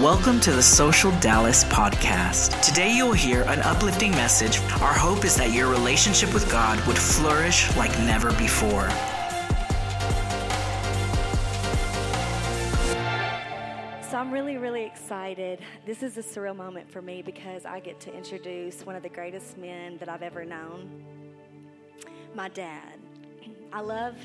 Welcome to the Social Dallas podcast. Today you'll hear an uplifting message. Our hope is that your relationship with God would flourish like never before. So I'm really, really excited. This is a surreal moment for me because I get to introduce one of the greatest men that I've ever known my dad. I love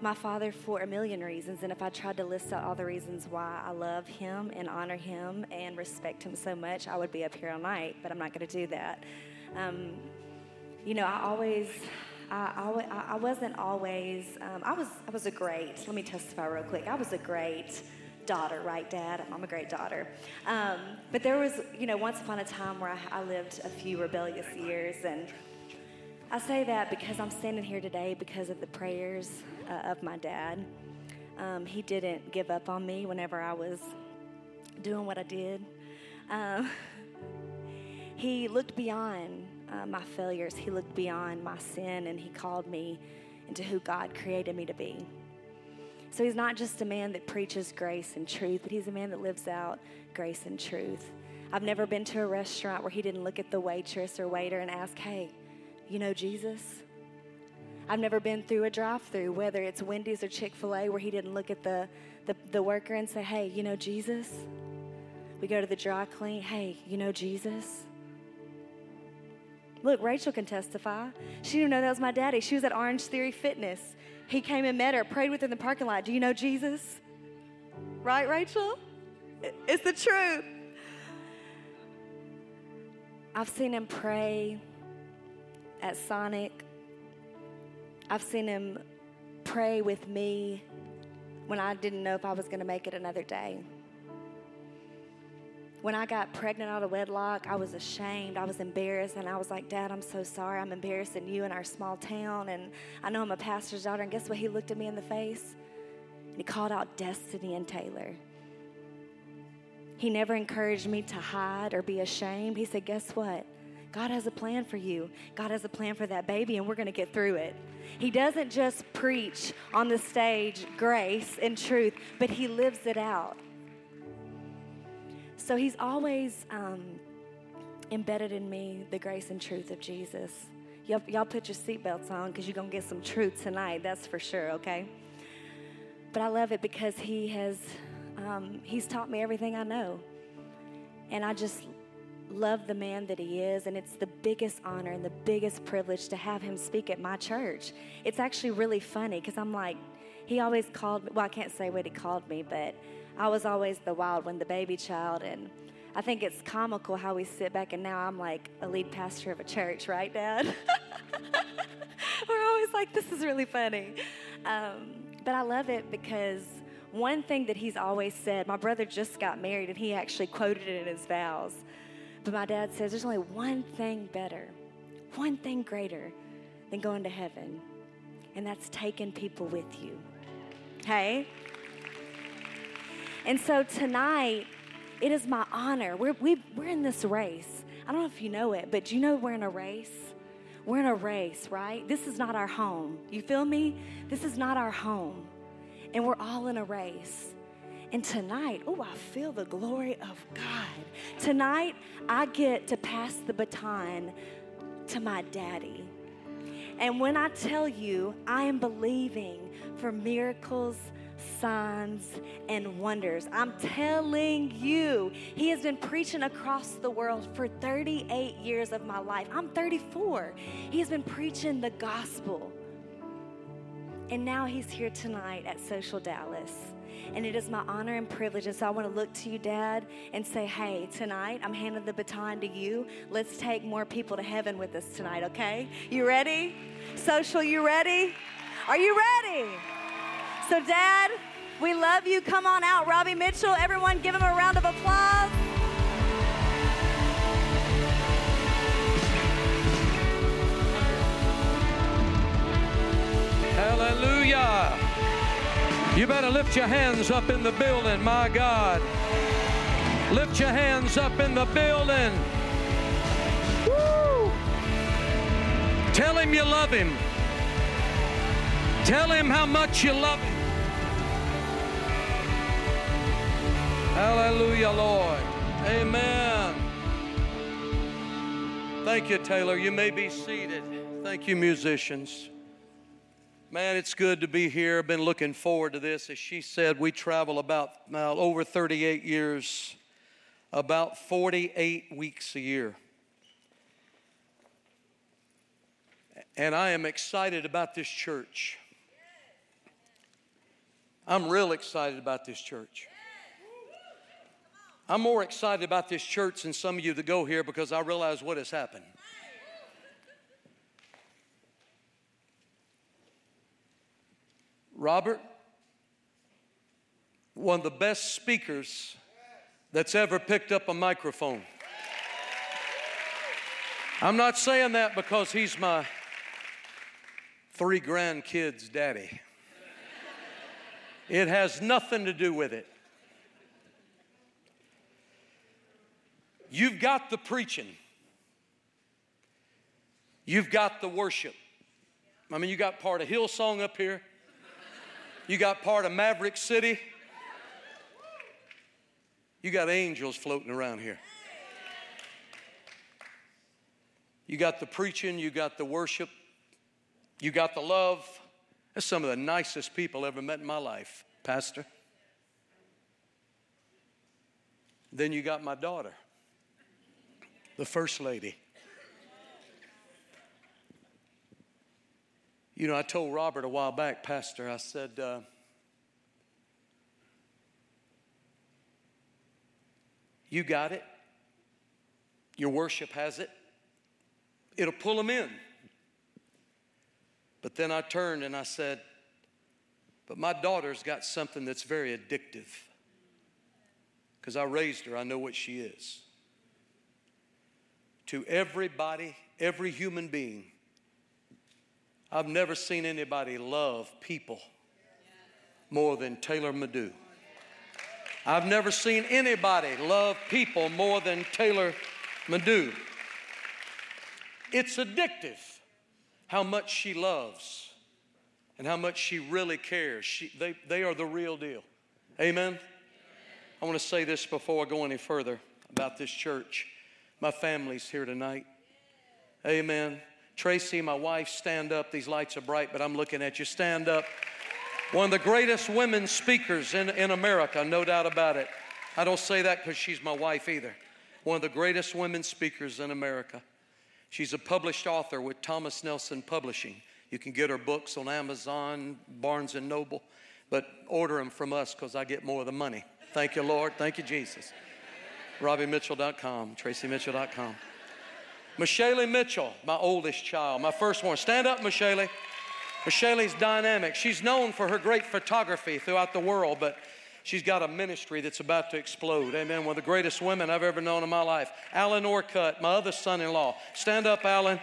my father for a million reasons, and if I tried to list out all the reasons why I love him and honor him and respect him so much, I would be up here all night, but I'm not going to do that. Um, you know, I always. I, I, I wasn't always, um, I, was, I was a great, let me testify real quick. I was a great daughter, right, Dad? I'm a great daughter. Um, but there was, you know, once upon a time where I, I lived a few rebellious years, and I say that because I'm standing here today because of the prayers uh, of my dad. Um, he didn't give up on me whenever I was doing what I did. Um, he looked beyond uh, my failures, he looked beyond my sin, and he called me into who God created me to be. So he's not just a man that preaches grace and truth, but he's a man that lives out grace and truth. I've never been to a restaurant where he didn't look at the waitress or waiter and ask, hey, you know Jesus? I've never been through a drive through, whether it's Wendy's or Chick fil A, where he didn't look at the, the, the worker and say, hey, you know Jesus? We go to the dry clean, hey, you know Jesus? Look, Rachel can testify. She didn't know that was my daddy. She was at Orange Theory Fitness. He came and met her, prayed with her in the parking lot. Do you know Jesus? Right, Rachel? It's the truth. I've seen him pray at Sonic. I've seen him pray with me when I didn't know if I was going to make it another day. When I got pregnant out of wedlock, I was ashamed. I was embarrassed. And I was like, Dad, I'm so sorry. I'm embarrassing you in our small town. And I know I'm a pastor's daughter. And guess what? He looked at me in the face and he called out Destiny and Taylor. He never encouraged me to hide or be ashamed. He said, Guess what? God has a plan for you. God has a plan for that baby, and we're going to get through it. He doesn't just preach on the stage grace and truth, but He lives it out. So He's always um, embedded in me the grace and truth of Jesus. Y'all, y'all put your seatbelts on because you're going to get some truth tonight, that's for sure, okay? But I love it because He has, um, He's taught me everything I know. And I just love the man that he is, and it's the biggest honor and the biggest privilege to have him speak at my church. It's actually really funny because I'm like, he always called me, well, I can't say what he called me, but I was always the wild one, the baby child, and I think it's comical how we sit back and now I'm like a lead pastor of a church, right, Dad? We're always like, this is really funny. Um, but I love it because one thing that he's always said, my brother just got married and he actually quoted it in his vows. But my dad says there's only one thing better, one thing greater than going to heaven, and that's taking people with you. Hey? And so tonight, it is my honor. We're, we, we're in this race. I don't know if you know it, but do you know we're in a race? We're in a race, right? This is not our home. You feel me? This is not our home. And we're all in a race. And tonight, oh, I feel the glory of God. Tonight, I get to pass the baton to my daddy. And when I tell you, I am believing for miracles, signs, and wonders. I'm telling you, he has been preaching across the world for 38 years of my life. I'm 34. He has been preaching the gospel. And now he's here tonight at Social Dallas and it is my honor and privilege. And so I want to look to you, Dad, and say, hey, tonight I'm handing the baton to you. Let's take more people to heaven with us tonight, okay? You ready? Social, you ready? Are you ready? So, Dad, we love you. Come on out. Robbie Mitchell, everyone, give him a round of applause. Hallelujah. You better lift your hands up in the building, my God. Lift your hands up in the building. Woo! Tell him you love him. Tell him how much you love him. Hallelujah, Lord. Amen. Thank you, Taylor. You may be seated. Thank you, musicians. Man, it's good to be here. I've been looking forward to this. As she said, we travel about now over 38 years, about 48 weeks a year. And I am excited about this church. I'm real excited about this church. I'm more excited about this church than some of you that go here because I realize what has happened. Robert, one of the best speakers that's ever picked up a microphone. I'm not saying that because he's my three grandkids' daddy. It has nothing to do with it. You've got the preaching, you've got the worship. I mean, you got part of Hillsong up here, you got part of Maverick City, you got angels floating around here. You got the preaching, you got the worship, you got the love. That's some of the nicest people I ever met in my life, Pastor. Then you got my daughter, the First Lady. You know, I told Robert a while back, Pastor, I said, uh, You got it. Your worship has it. It'll pull them in. But then I turned and I said, But my daughter's got something that's very addictive. Because I raised her, I know what she is. To everybody, every human being, I've never seen anybody love people more than Taylor Madu. I've never seen anybody love people more than Taylor Madu. It's addictive how much she loves and how much she really cares. She, they, they are the real deal. Amen? I want to say this before I go any further about this church. My family's here tonight. Amen. Tracy, my wife, stand up. These lights are bright, but I'm looking at you. Stand up. One of the greatest women speakers in, in America, no doubt about it. I don't say that because she's my wife either. One of the greatest women speakers in America. She's a published author with Thomas Nelson Publishing. You can get her books on Amazon, Barnes and Noble, but order them from us because I get more of the money. Thank you, Lord. Thank you, Jesus. RobbieMitchell.com, TracyMitchell.com. Michelle Mitchell, my oldest child, my first one. Stand up, Michelle. Michelle's dynamic. She's known for her great photography throughout the world, but she's got a ministry that's about to explode. Amen. One of the greatest women I've ever known in my life. Alan Orcutt, my other son-in-law. Stand up, Alan.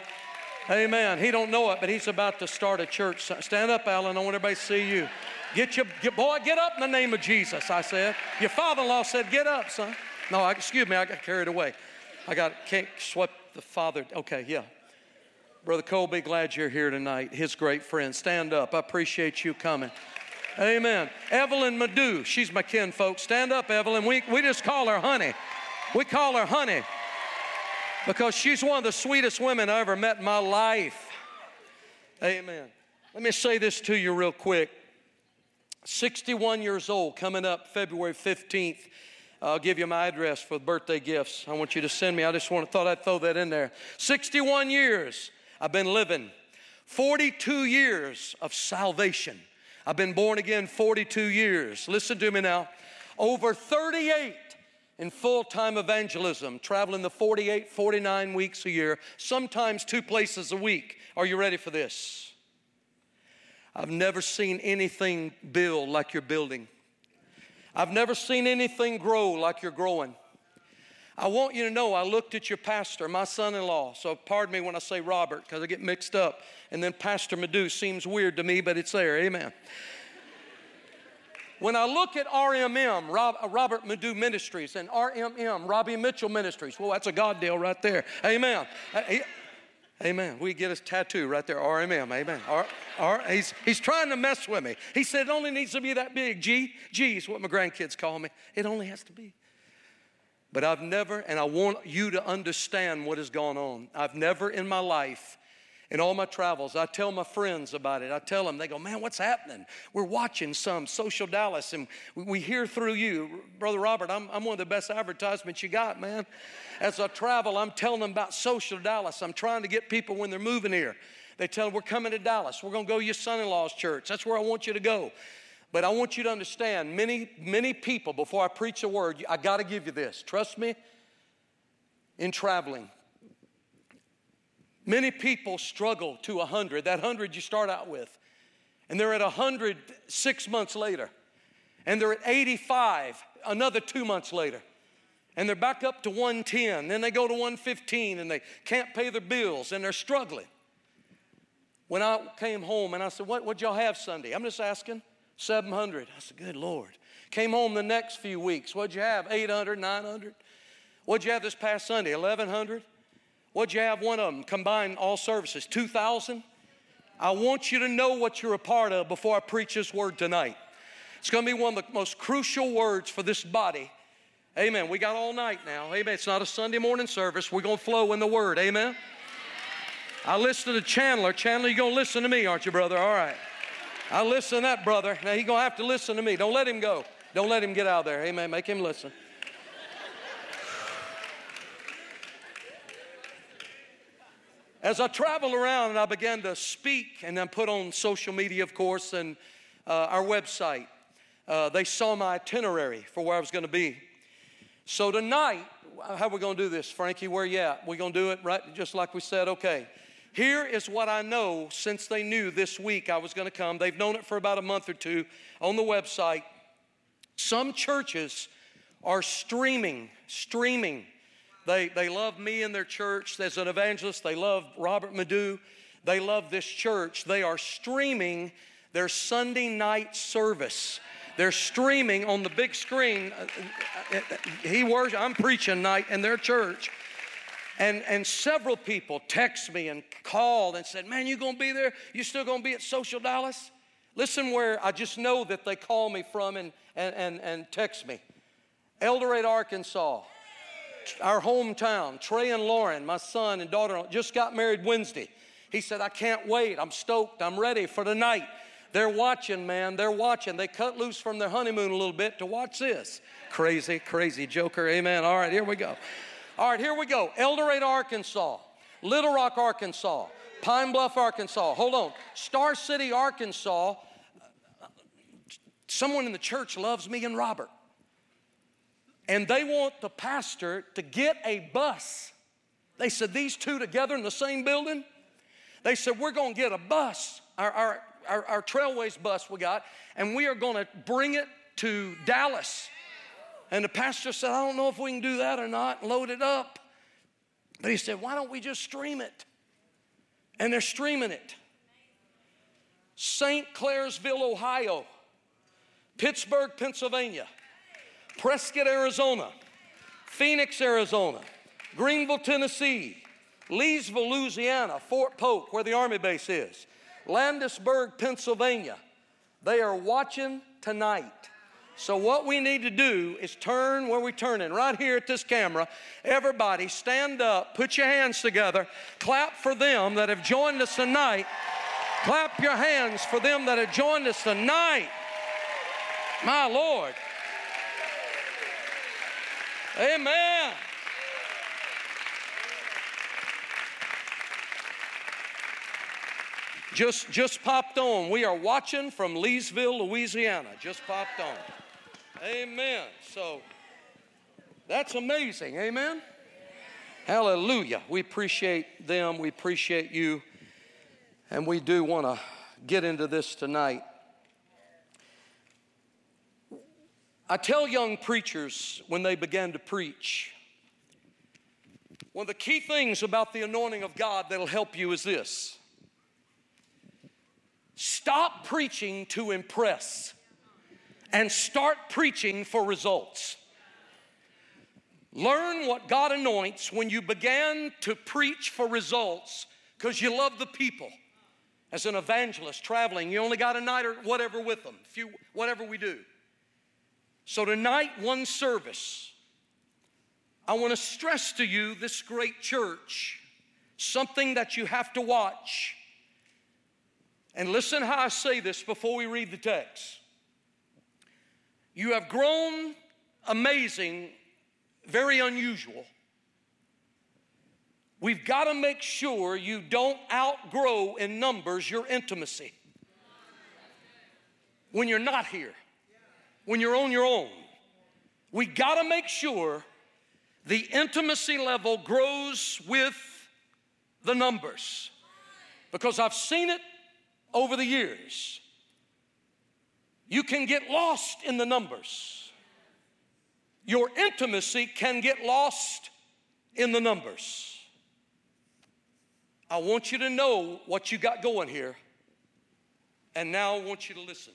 Amen. He don't know it, but he's about to start a church. Stand up, Alan. I want everybody to see you. Get your boy, get up in the name of Jesus. I said. Your father-in-law said, "Get up, son." No, I, excuse me. I got carried away. I got can't sweep the father. Okay, yeah. Brother Colby, glad you're here tonight. His great friend. Stand up. I appreciate you coming. Amen. Evelyn Madu, she's my kin, folks. Stand up, Evelyn. We, we just call her honey. We call her honey because she's one of the sweetest women I ever met in my life. Amen. Let me say this to you real quick. 61 years old, coming up February 15th. I'll give you my address for birthday gifts. I want you to send me. I just want, thought I'd throw that in there. 61 years I've been living. 42 years of salvation. I've been born again 42 years. Listen to me now. Over 38 in full time evangelism, traveling the 48, 49 weeks a year, sometimes two places a week. Are you ready for this? I've never seen anything build like you're building. I've never seen anything grow like you're growing. I want you to know I looked at your pastor, my son in law. So pardon me when I say Robert because I get mixed up. And then Pastor Madu seems weird to me, but it's there. Amen. when I look at RMM, Rob, uh, Robert Madu Ministries, and RMM, Robbie Mitchell Ministries, well, that's a God deal right there. Amen. Amen. We get his tattoo right there, RMM. Amen. R, R, he's, he's trying to mess with me. He said it only needs to be that big. G, G is what my grandkids call me. It only has to be. But I've never, and I want you to understand what has gone on. I've never in my life in all my travels, I tell my friends about it. I tell them, they go, Man, what's happening? We're watching some Social Dallas and we hear through you. Brother Robert, I'm, I'm one of the best advertisements you got, man. As I travel, I'm telling them about Social Dallas. I'm trying to get people when they're moving here. They tell them, We're coming to Dallas. We're going to go to your son in law's church. That's where I want you to go. But I want you to understand many, many people, before I preach a word, I got to give you this. Trust me, in traveling, Many people struggle to 100, that 100 you start out with. And they're at 100 six months later. And they're at 85 another two months later. And they're back up to 110. Then they go to 115 and they can't pay their bills and they're struggling. When I came home and I said, What would y'all have Sunday? I'm just asking. 700. I said, Good Lord. Came home the next few weeks. What'd you have? 800, 900. What'd you have this past Sunday? 1100. What'd you have one of them? Combine all services, 2,000? I want you to know what you're a part of before I preach this word tonight. It's going to be one of the most crucial words for this body. Amen. We got all night now. Amen. It's not a Sunday morning service. We're going to flow in the word. Amen. I listen to Chandler. Chandler, you're going to listen to me, aren't you, brother? All right. I listen to that brother. Now he's going to have to listen to me. Don't let him go. Don't let him get out there. Amen. Make him listen. As I traveled around and I began to speak and then put on social media, of course, and uh, our website, uh, they saw my itinerary for where I was going to be. So tonight, how are we going to do this, Frankie? Where you at? We're going to do it right just like we said. Okay. Here is what I know since they knew this week I was going to come. They've known it for about a month or two on the website. Some churches are streaming, streaming they, they love me and their church as an evangelist. They love Robert Madu. They love this church. They are streaming their Sunday night service. They're streaming on the big screen. Uh, uh, uh, he worships, I'm preaching night in their church. And, and several people text me and called and said, Man, you gonna be there? You still gonna be at Social Dallas? Listen where I just know that they call me from and, and, and, and text me. Eldorado, Arkansas our hometown. Trey and Lauren, my son and daughter, just got married Wednesday. He said, I can't wait. I'm stoked. I'm ready for the night. They're watching, man. They're watching. They cut loose from their honeymoon a little bit to watch this. Crazy, crazy joker. Amen. All right, here we go. All right, here we go. Eldorado, Arkansas. Little Rock, Arkansas. Pine Bluff, Arkansas. Hold on. Star City, Arkansas. Someone in the church loves me and Robert and they want the pastor to get a bus. They said, These two together in the same building? They said, We're going to get a bus, our, our, our, our Trailways bus we got, and we are going to bring it to Dallas. And the pastor said, I don't know if we can do that or not, load it up. But he said, Why don't we just stream it? And they're streaming it. St. Clairsville, Ohio, Pittsburgh, Pennsylvania. Prescott, Arizona, Phoenix, Arizona, Greenville, Tennessee, Leesville, Louisiana, Fort Polk, where the Army base is, Landisburg, Pennsylvania. They are watching tonight. So, what we need to do is turn where we're turning, right here at this camera. Everybody, stand up, put your hands together, clap for them that have joined us tonight. Clap your hands for them that have joined us tonight. My Lord. Amen. Just, just popped on. We are watching from Leesville, Louisiana. Just popped on. Amen. So that's amazing. Amen. Hallelujah. We appreciate them. We appreciate you. And we do want to get into this tonight. I tell young preachers when they begin to preach, one of the key things about the anointing of God that'll help you is this stop preaching to impress and start preaching for results. Learn what God anoints when you begin to preach for results because you love the people. As an evangelist traveling, you only got a night or whatever with them, few, whatever we do. So tonight, one service. I want to stress to you this great church, something that you have to watch. And listen how I say this before we read the text. You have grown amazing, very unusual. We've got to make sure you don't outgrow in numbers your intimacy. When you're not here, when you're on your own, we got to make sure the intimacy level grows with the numbers. Because I've seen it over the years. You can get lost in the numbers. Your intimacy can get lost in the numbers. I want you to know what you got going here. And now I want you to listen.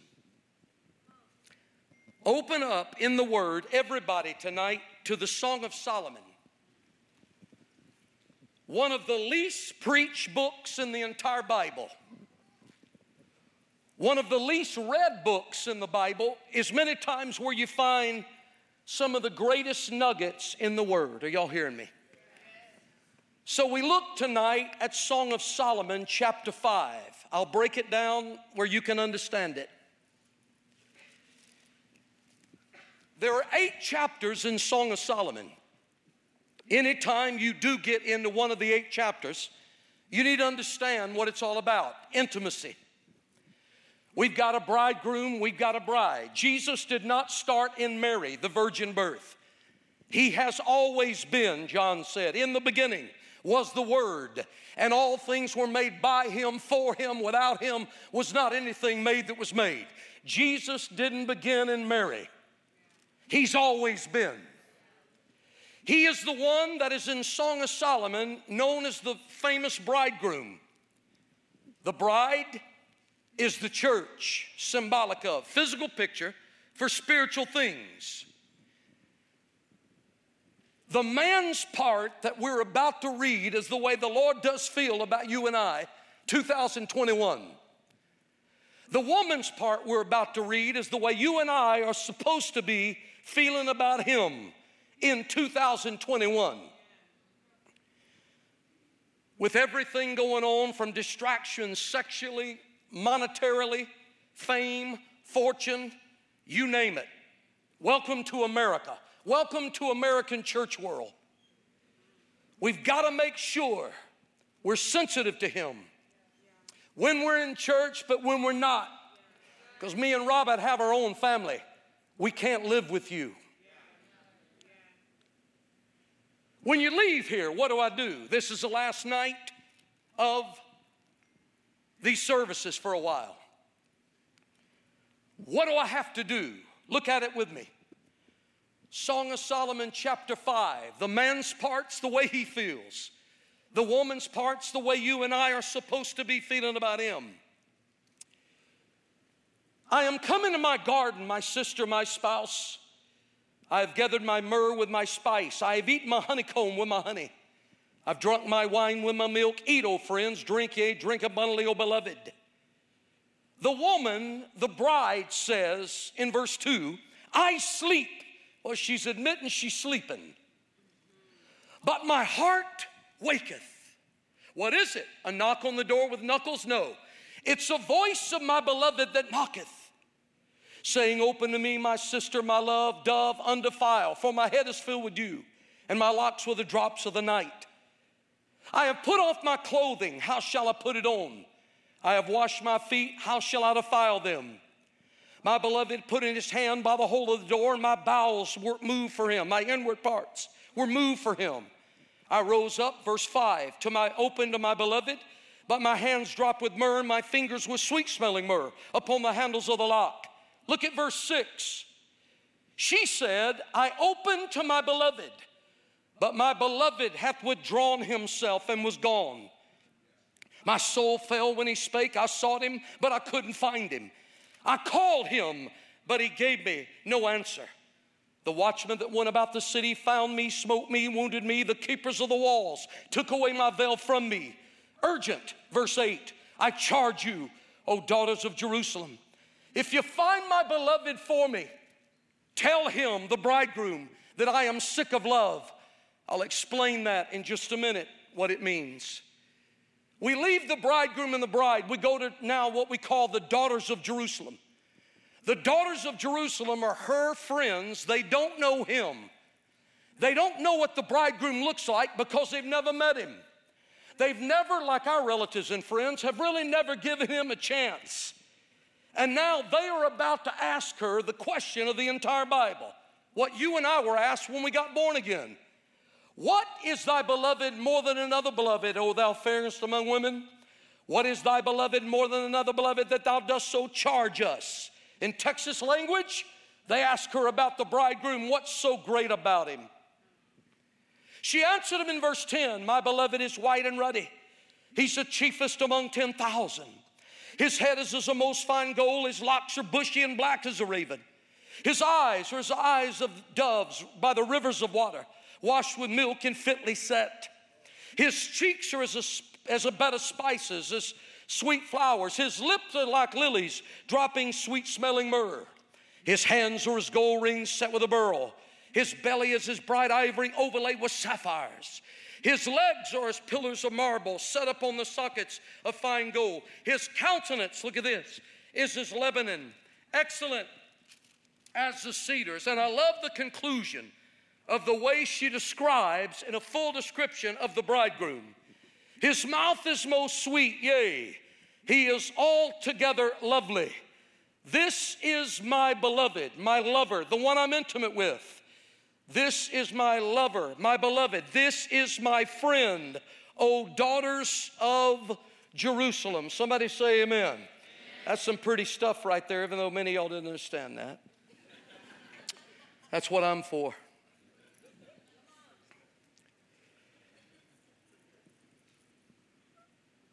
Open up in the Word, everybody tonight, to the Song of Solomon. One of the least preached books in the entire Bible. One of the least read books in the Bible is many times where you find some of the greatest nuggets in the Word. Are y'all hearing me? So we look tonight at Song of Solomon, chapter 5. I'll break it down where you can understand it. There are eight chapters in Song of Solomon. Anytime you do get into one of the eight chapters, you need to understand what it's all about intimacy. We've got a bridegroom, we've got a bride. Jesus did not start in Mary, the virgin birth. He has always been, John said, in the beginning was the Word, and all things were made by Him, for Him. Without Him was not anything made that was made. Jesus didn't begin in Mary. He's always been. He is the one that is in Song of Solomon known as the famous bridegroom. The bride is the church, symbolic of, physical picture for spiritual things. The man's part that we're about to read is the way the Lord does feel about you and I, 2021. The woman's part we're about to read is the way you and I are supposed to be feeling about Him in 2021. With everything going on from distractions sexually, monetarily, fame, fortune, you name it. Welcome to America. Welcome to American church world. We've got to make sure we're sensitive to Him when we're in church, but when we're not. Because me and Robert have our own family. We can't live with you. When you leave here, what do I do? This is the last night of these services for a while. What do I have to do? Look at it with me. Song of Solomon, chapter 5. The man's part's the way he feels, the woman's part's the way you and I are supposed to be feeling about him. I am coming to my garden, my sister, my spouse. I have gathered my myrrh with my spice. I have eaten my honeycomb with my honey. I've drunk my wine with my milk. Eat, O friends, drink ye, drink abundantly, O beloved. The woman, the bride, says in verse 2 I sleep. Well, she's admitting she's sleeping. But my heart waketh. What is it? A knock on the door with knuckles? No. It's a voice of my beloved that knocketh saying, Open to me, my sister, my love, dove, undefiled, for my head is filled with dew, and my locks with the drops of the night. I have put off my clothing, how shall I put it on? I have washed my feet, how shall I defile them? My beloved put in his hand by the hole of the door, and my bowels were moved for him. My inward parts were moved for him. I rose up, verse 5, to my open to my beloved, but my hands dropped with myrrh, and my fingers with sweet smelling myrrh upon the handles of the lock. Look at verse 6. She said, I opened to my beloved, but my beloved hath withdrawn himself and was gone. My soul fell when he spake. I sought him, but I couldn't find him. I called him, but he gave me no answer. The watchmen that went about the city found me, smote me, wounded me. The keepers of the walls took away my veil from me. Urgent, verse 8 I charge you, O daughters of Jerusalem, if you find my beloved for me, tell him, the bridegroom, that I am sick of love. I'll explain that in just a minute, what it means. We leave the bridegroom and the bride. We go to now what we call the daughters of Jerusalem. The daughters of Jerusalem are her friends. They don't know him. They don't know what the bridegroom looks like because they've never met him. They've never, like our relatives and friends, have really never given him a chance. And now they are about to ask her the question of the entire Bible what you and I were asked when we got born again. What is thy beloved more than another beloved, O thou fairest among women? What is thy beloved more than another beloved that thou dost so charge us? In Texas language, they ask her about the bridegroom, what's so great about him? She answered him in verse 10 My beloved is white and ruddy. He's the chiefest among 10,000. His head is as a most fine gold, his locks are bushy and black as a raven. His eyes are as the eyes of doves by the rivers of water, washed with milk and fitly set. His cheeks are as a, as a bed of spices, as sweet flowers. His lips are like lilies, dropping sweet smelling myrrh. His hands are as gold rings set with a beryl. His belly is as bright ivory overlaid with sapphires. His legs are as pillars of marble set up on the sockets of fine gold. His countenance, look at this, is as Lebanon, excellent as the cedars. And I love the conclusion of the way she describes in a full description of the bridegroom. His mouth is most sweet, yea, he is altogether lovely. This is my beloved, my lover, the one I'm intimate with. This is my lover, my beloved. This is my friend, O daughters of Jerusalem. Somebody say amen. That's some pretty stuff right there, even though many of y'all didn't understand that. That's what I'm for.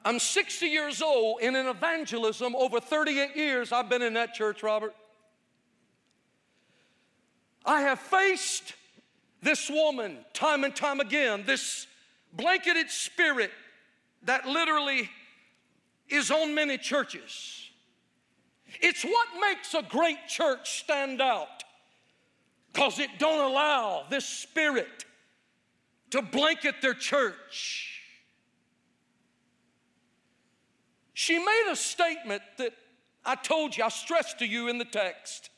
I'm 60 years old in an evangelism. Over 38 years I've been in that church, Robert. I have faced this woman, time and time again, this blanketed spirit that literally is on many churches. It's what makes a great church stand out because it don't allow this spirit to blanket their church. She made a statement that I told you, I stressed to you in the text.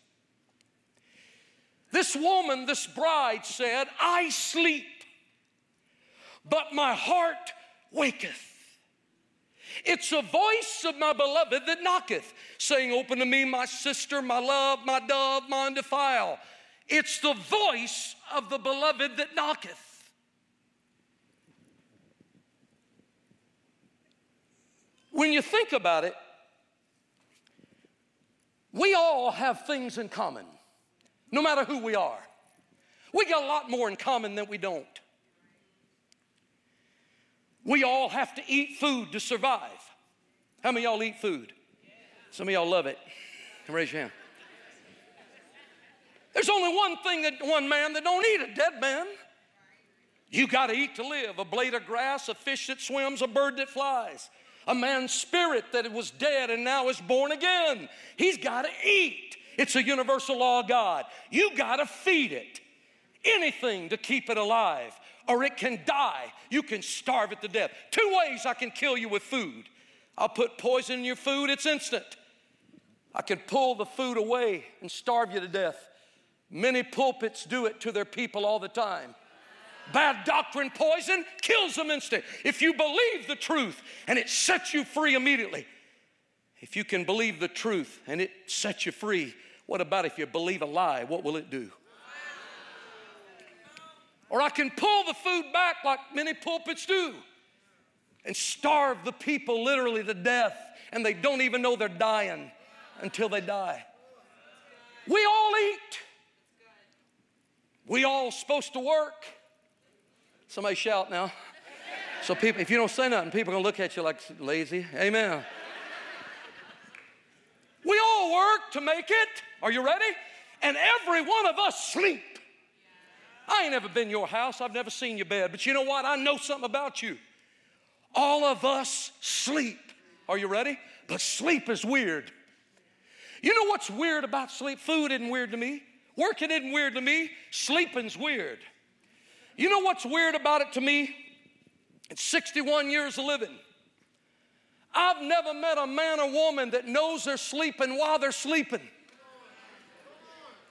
This woman, this bride said, I sleep, but my heart waketh. It's a voice of my beloved that knocketh, saying, Open to me, my sister, my love, my dove, my undefiled. It's the voice of the beloved that knocketh. When you think about it, we all have things in common no matter who we are. We got a lot more in common than we don't. We all have to eat food to survive. How many y'all eat food? Some of y'all love it. Come raise your hand. There's only one thing that one man that don't eat a dead man. You got to eat to live. A blade of grass, a fish that swims, a bird that flies. A man's spirit that was dead and now is born again. He's got to eat. It's a universal law of God. You got to feed it anything to keep it alive, or it can die. You can starve it to death. Two ways I can kill you with food I'll put poison in your food, it's instant. I can pull the food away and starve you to death. Many pulpits do it to their people all the time. Bad doctrine poison kills them instant. If you believe the truth and it sets you free immediately, if you can believe the truth and it sets you free, what about if you believe a lie? What will it do? Or I can pull the food back like many pulpits do and starve the people literally to death, and they don't even know they're dying until they die. We all eat. We all supposed to work. Somebody shout now. So people, if you don't say nothing, people are gonna look at you like lazy. Amen. We all work to make it. Are you ready? And every one of us sleep. I ain't ever been your house. I've never seen your bed. But you know what? I know something about you. all of us sleep. Are you ready? But sleep is weird. You know what's weird about sleep? Food isn't weird to me. Working isn't weird to me. Sleeping's weird. You know what's weird about it to me? It's 61 years of living. I've never met a man or woman that knows they're sleeping while they're sleeping.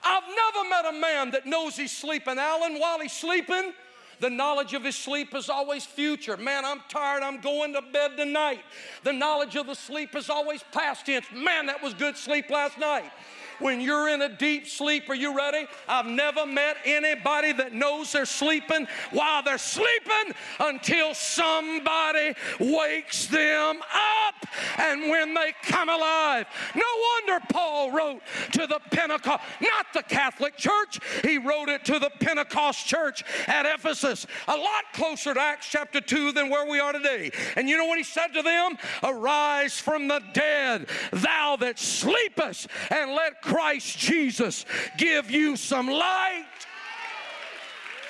I've never met a man that knows he's sleeping, Alan, while he's sleeping. The knowledge of his sleep is always future. Man, I'm tired. I'm going to bed tonight. The knowledge of the sleep is always past tense. Man, that was good sleep last night when you're in a deep sleep. Are you ready? I've never met anybody that knows they're sleeping while they're sleeping until somebody wakes them up. And when they come alive, no wonder Paul wrote to the Pentecost, not the Catholic Church, he wrote it to the Pentecost church at Ephesus, a lot closer to Acts chapter 2 than where we are today. And you know what he said to them? Arise from the dead, thou that sleepest, and let Christ Jesus give you some light.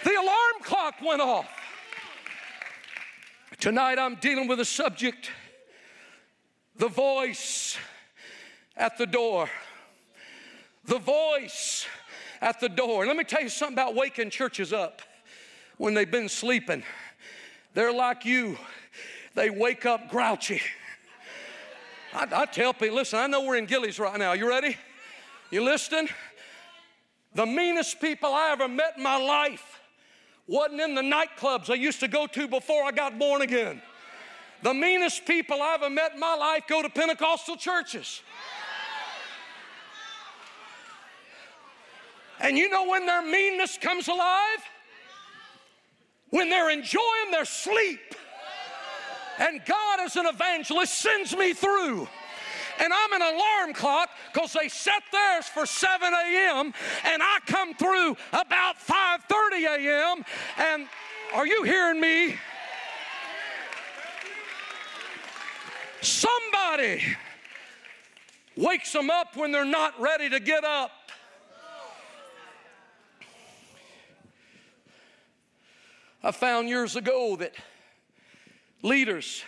The alarm clock went off. Tonight I'm dealing with a subject the voice at the door. The voice at the door. Let me tell you something about waking churches up when they've been sleeping. They're like you, they wake up grouchy. I, I tell people, listen, I know we're in Gillies right now. You ready? You listening? The meanest people I ever met in my life wasn't in the nightclubs I used to go to before I got born again. The meanest people I ever met in my life go to Pentecostal churches. And you know when their meanness comes alive? When they're enjoying their sleep. And God, as an evangelist, sends me through and I'm an alarm clock because they set theirs for 7 a.m. and I come through about 5:30 a.m. and are you hearing me? Somebody wakes them up when they're not ready to get up. I found years ago that leaders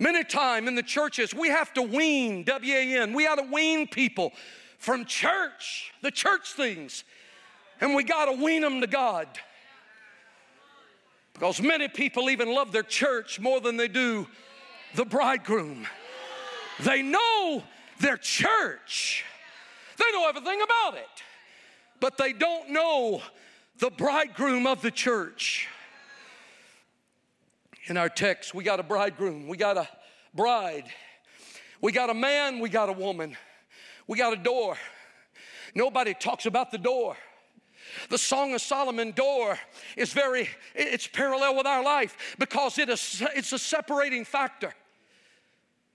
Many time in the churches, we have to wean, W-A-N, we got to wean people from church, the church things, and we got to wean them to God. Because many people even love their church more than they do the bridegroom. They know their church, they know everything about it, but they don't know the bridegroom of the church in our text, we got a bridegroom, we got a bride, we got a man, we got a woman, we got a door. Nobody talks about the door. The Song of Solomon door is very, it's parallel with our life because it is, it's a separating factor.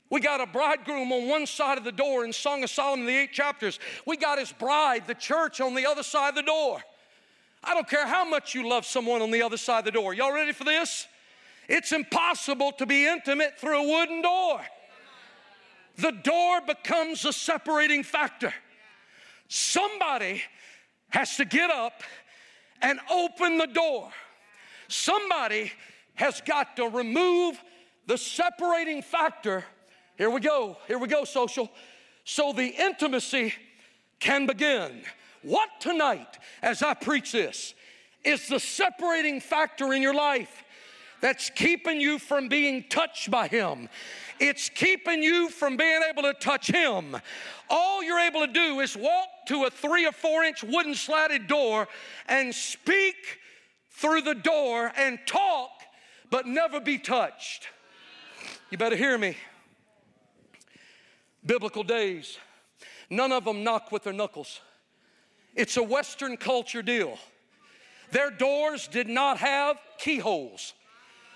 We got a bridegroom on one side of the door in Song of Solomon, the eight chapters. We got his bride, the church, on the other side of the door. I don't care how much you love someone on the other side of the door. Y'all ready for this? It's impossible to be intimate through a wooden door. The door becomes a separating factor. Somebody has to get up and open the door. Somebody has got to remove the separating factor. Here we go, here we go, social. So the intimacy can begin. What tonight, as I preach this, is the separating factor in your life? That's keeping you from being touched by Him. It's keeping you from being able to touch Him. All you're able to do is walk to a three or four inch wooden slatted door and speak through the door and talk, but never be touched. You better hear me. Biblical days, none of them knock with their knuckles. It's a Western culture deal. Their doors did not have keyholes.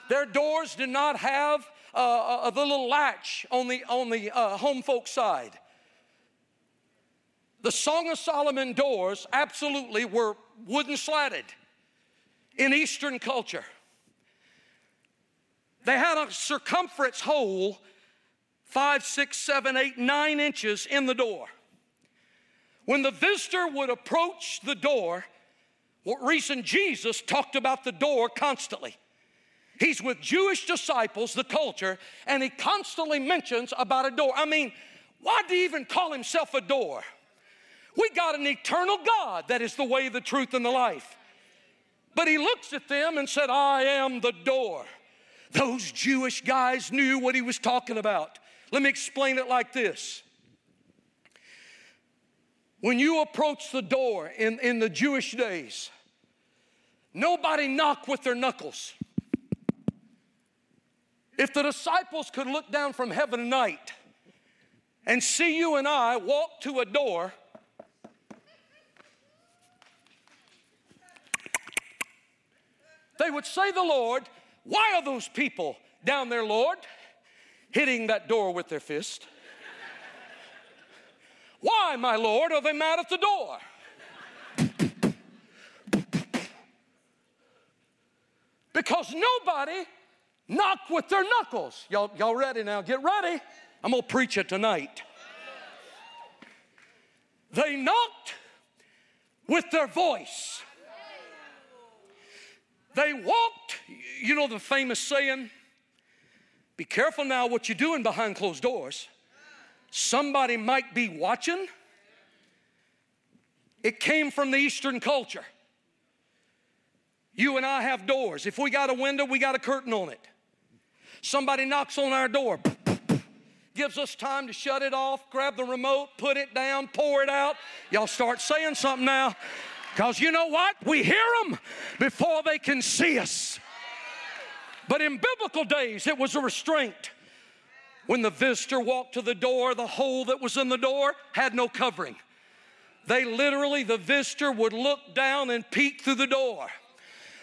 Their doors did not have uh, the little latch on the, on the uh, home folk side. The Song of Solomon doors absolutely were wooden slatted in Eastern culture. They had a circumference hole five, six, seven, eight, nine inches in the door. When the visitor would approach the door, what reason Jesus talked about the door constantly. He's with Jewish disciples, the culture, and he constantly mentions about a door. I mean, why do he even call himself a door? We got an eternal God that is the way, the truth, and the life. But he looks at them and said, I am the door. Those Jewish guys knew what he was talking about. Let me explain it like this. When you approach the door in, in the Jewish days, nobody knocked with their knuckles. If the disciples could look down from heaven tonight and see you and I walk to a door, they would say, The Lord, why are those people down there, Lord, hitting that door with their fist? Why, my Lord, are they mad at the door? Because nobody knock with their knuckles. Y'all, y'all ready now? Get ready. I'm going to preach it tonight. They knocked with their voice. They walked, you know the famous saying, be careful now what you're doing behind closed doors. Somebody might be watching. It came from the Eastern culture. You and I have doors. If we got a window, we got a curtain on it. Somebody knocks on our door, gives us time to shut it off, grab the remote, put it down, pour it out. Y'all start saying something now. Because you know what? We hear them before they can see us. But in biblical days, it was a restraint. When the visitor walked to the door, the hole that was in the door had no covering. They literally, the visitor would look down and peek through the door.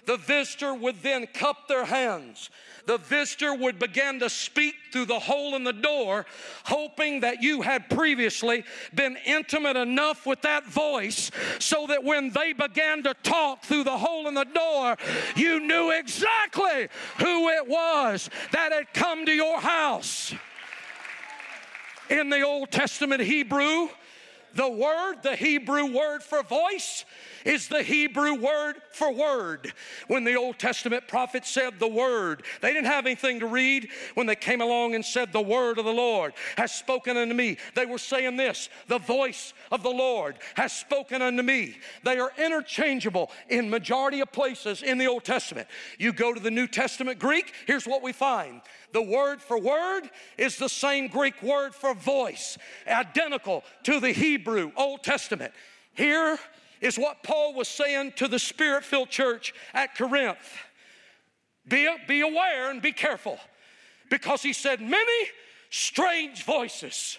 The visitor would then cup their hands the visitor would begin to speak through the hole in the door, hoping that you had previously been intimate enough with that voice so that when they began to talk through the hole in the door, you knew exactly who it was that had come to your house. In the Old Testament Hebrew, the word, the Hebrew word for voice, is the Hebrew word for word. When the Old Testament prophet said the word, they didn't have anything to read. When they came along and said, The word of the Lord has spoken unto me, they were saying this the voice of the Lord has spoken unto me. They are interchangeable in majority of places in the Old Testament. You go to the New Testament Greek, here's what we find. The word for word is the same Greek word for voice, identical to the Hebrew Old Testament. Here is what Paul was saying to the spirit filled church at Corinth. Be, be aware and be careful because he said, Many strange voices.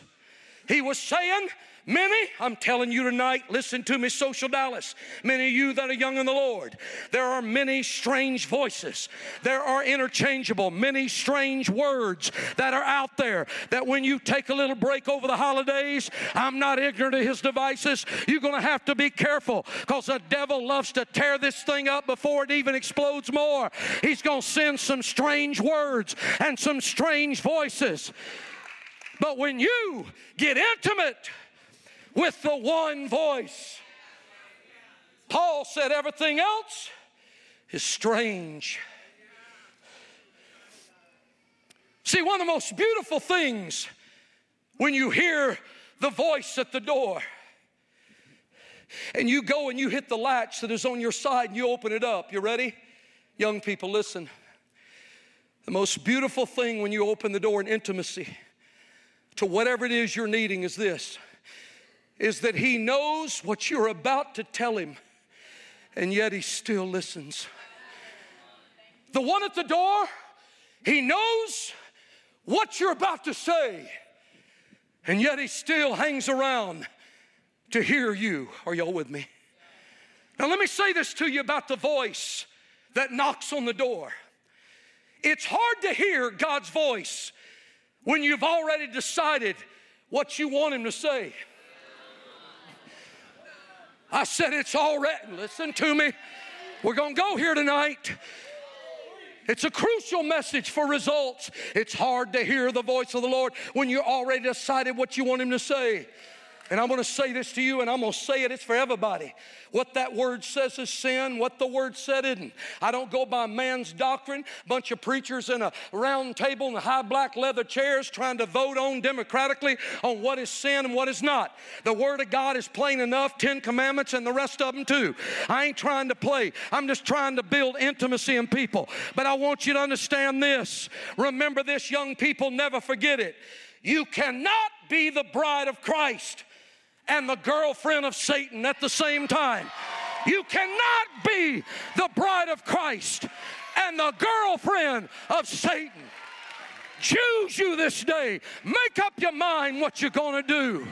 He was saying, Many, I'm telling you tonight, listen to me, social Dallas. Many of you that are young in the Lord, there are many strange voices. There are interchangeable, many strange words that are out there that when you take a little break over the holidays, I'm not ignorant of his devices. You're going to have to be careful because the devil loves to tear this thing up before it even explodes more. He's going to send some strange words and some strange voices. But when you get intimate, with the one voice. Paul said everything else is strange. See, one of the most beautiful things when you hear the voice at the door and you go and you hit the latch that is on your side and you open it up. You ready? Young people, listen. The most beautiful thing when you open the door in intimacy to whatever it is you're needing is this is that he knows what you're about to tell him, and yet he still listens. The one at the door, he knows what you're about to say, and yet he still hangs around to hear you. Are y'all with me? Now, let me say this to you about the voice that knocks on the door. It's hard to hear God's voice when you've already decided what you want Him to say. I said, It's all written. Listen to me. We're going to go here tonight. It's a crucial message for results. It's hard to hear the voice of the Lord when you already decided what you want Him to say. And I'm to say this to you, and I'm to say it, it's for everybody. What that word says is sin, what the word said isn't. I don't go by man's doctrine, bunch of preachers in a round table in high black leather chairs trying to vote on democratically on what is sin and what is not. The word of God is plain enough, Ten Commandments and the rest of them too. I ain't trying to play, I'm just trying to build intimacy in people. But I want you to understand this. Remember this, young people, never forget it. You cannot be the bride of Christ and the girlfriend of Satan at the same time. You cannot be the bride of Christ and the girlfriend of Satan. Choose you this day. Make up your mind what you're going to do.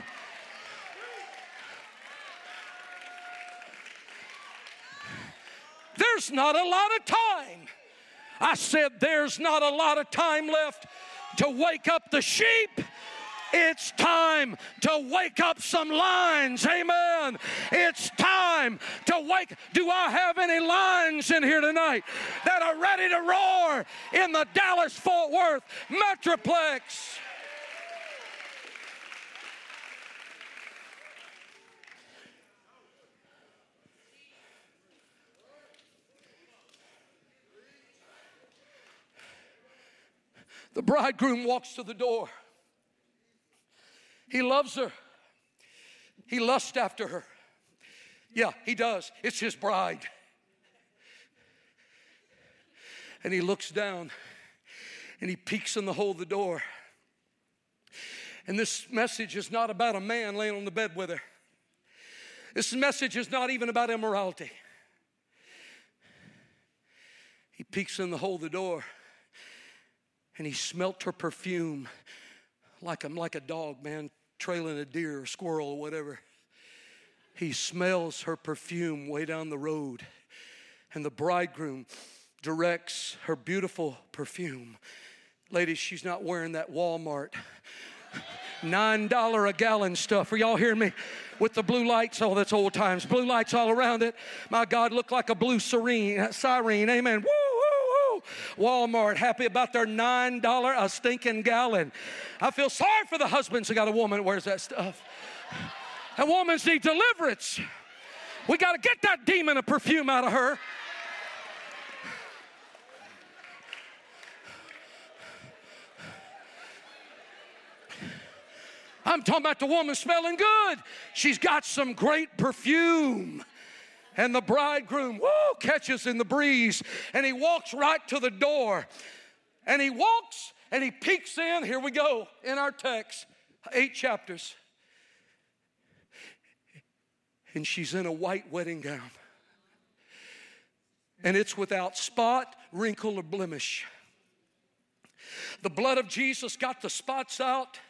There's not a lot of time. I said, There's not a lot of time left to wake up the sheep it's time to wake up some lines. Amen. It's time to wake. Do I have any lines in here tonight that are ready to roar in the Dallas Fort Worth Metroplex? The bridegroom walks to the door. He loves her. He lusts after her. Yeah, he does. It's his bride. And he looks down and he peeks in the hole of the door. And this message is not about a man laying on the bed with her. This message is not even about immorality. He peeks in the hole of the door and he smelt her perfume like a, like a dog, man, trailing a deer or squirrel or whatever. He smells her perfume way down the road, and the bridegroom directs her beautiful perfume. Ladies, she's not wearing that Walmart $9 a gallon stuff. Are y'all hearing me? With the blue lights, oh, that's old times. Blue lights all around it. My God, look like a blue siren. siren. Amen. Woo! Walmart happy about their $9 a stinking gallon. I feel sorry for the husbands who got a woman that wears that stuff. And women need deliverance. We got to get that demon of perfume out of her. I'm talking about the woman smelling good. She's got some great perfume and the bridegroom, woo, catches in the breeze, and he walks right to the door. And he walks and he peeks in. Here we go in our text, eight chapters. And she's in a white wedding gown. And it's without spot, wrinkle, or blemish. The blood of Jesus got the spots out.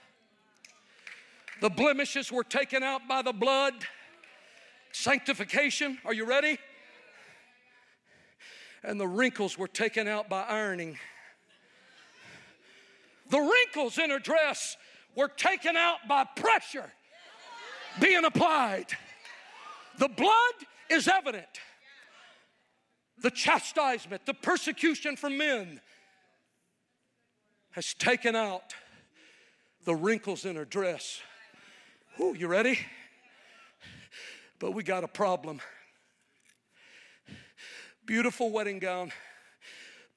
The blemishes were taken out by the blood. Sanctification, are you ready? And the wrinkles were taken out by ironing. The wrinkles in her dress were taken out by pressure being applied. The blood is evident. The chastisement, the persecution from men has taken out the wrinkles in her dress. Ooh, you ready? But we got a problem. Beautiful wedding gown,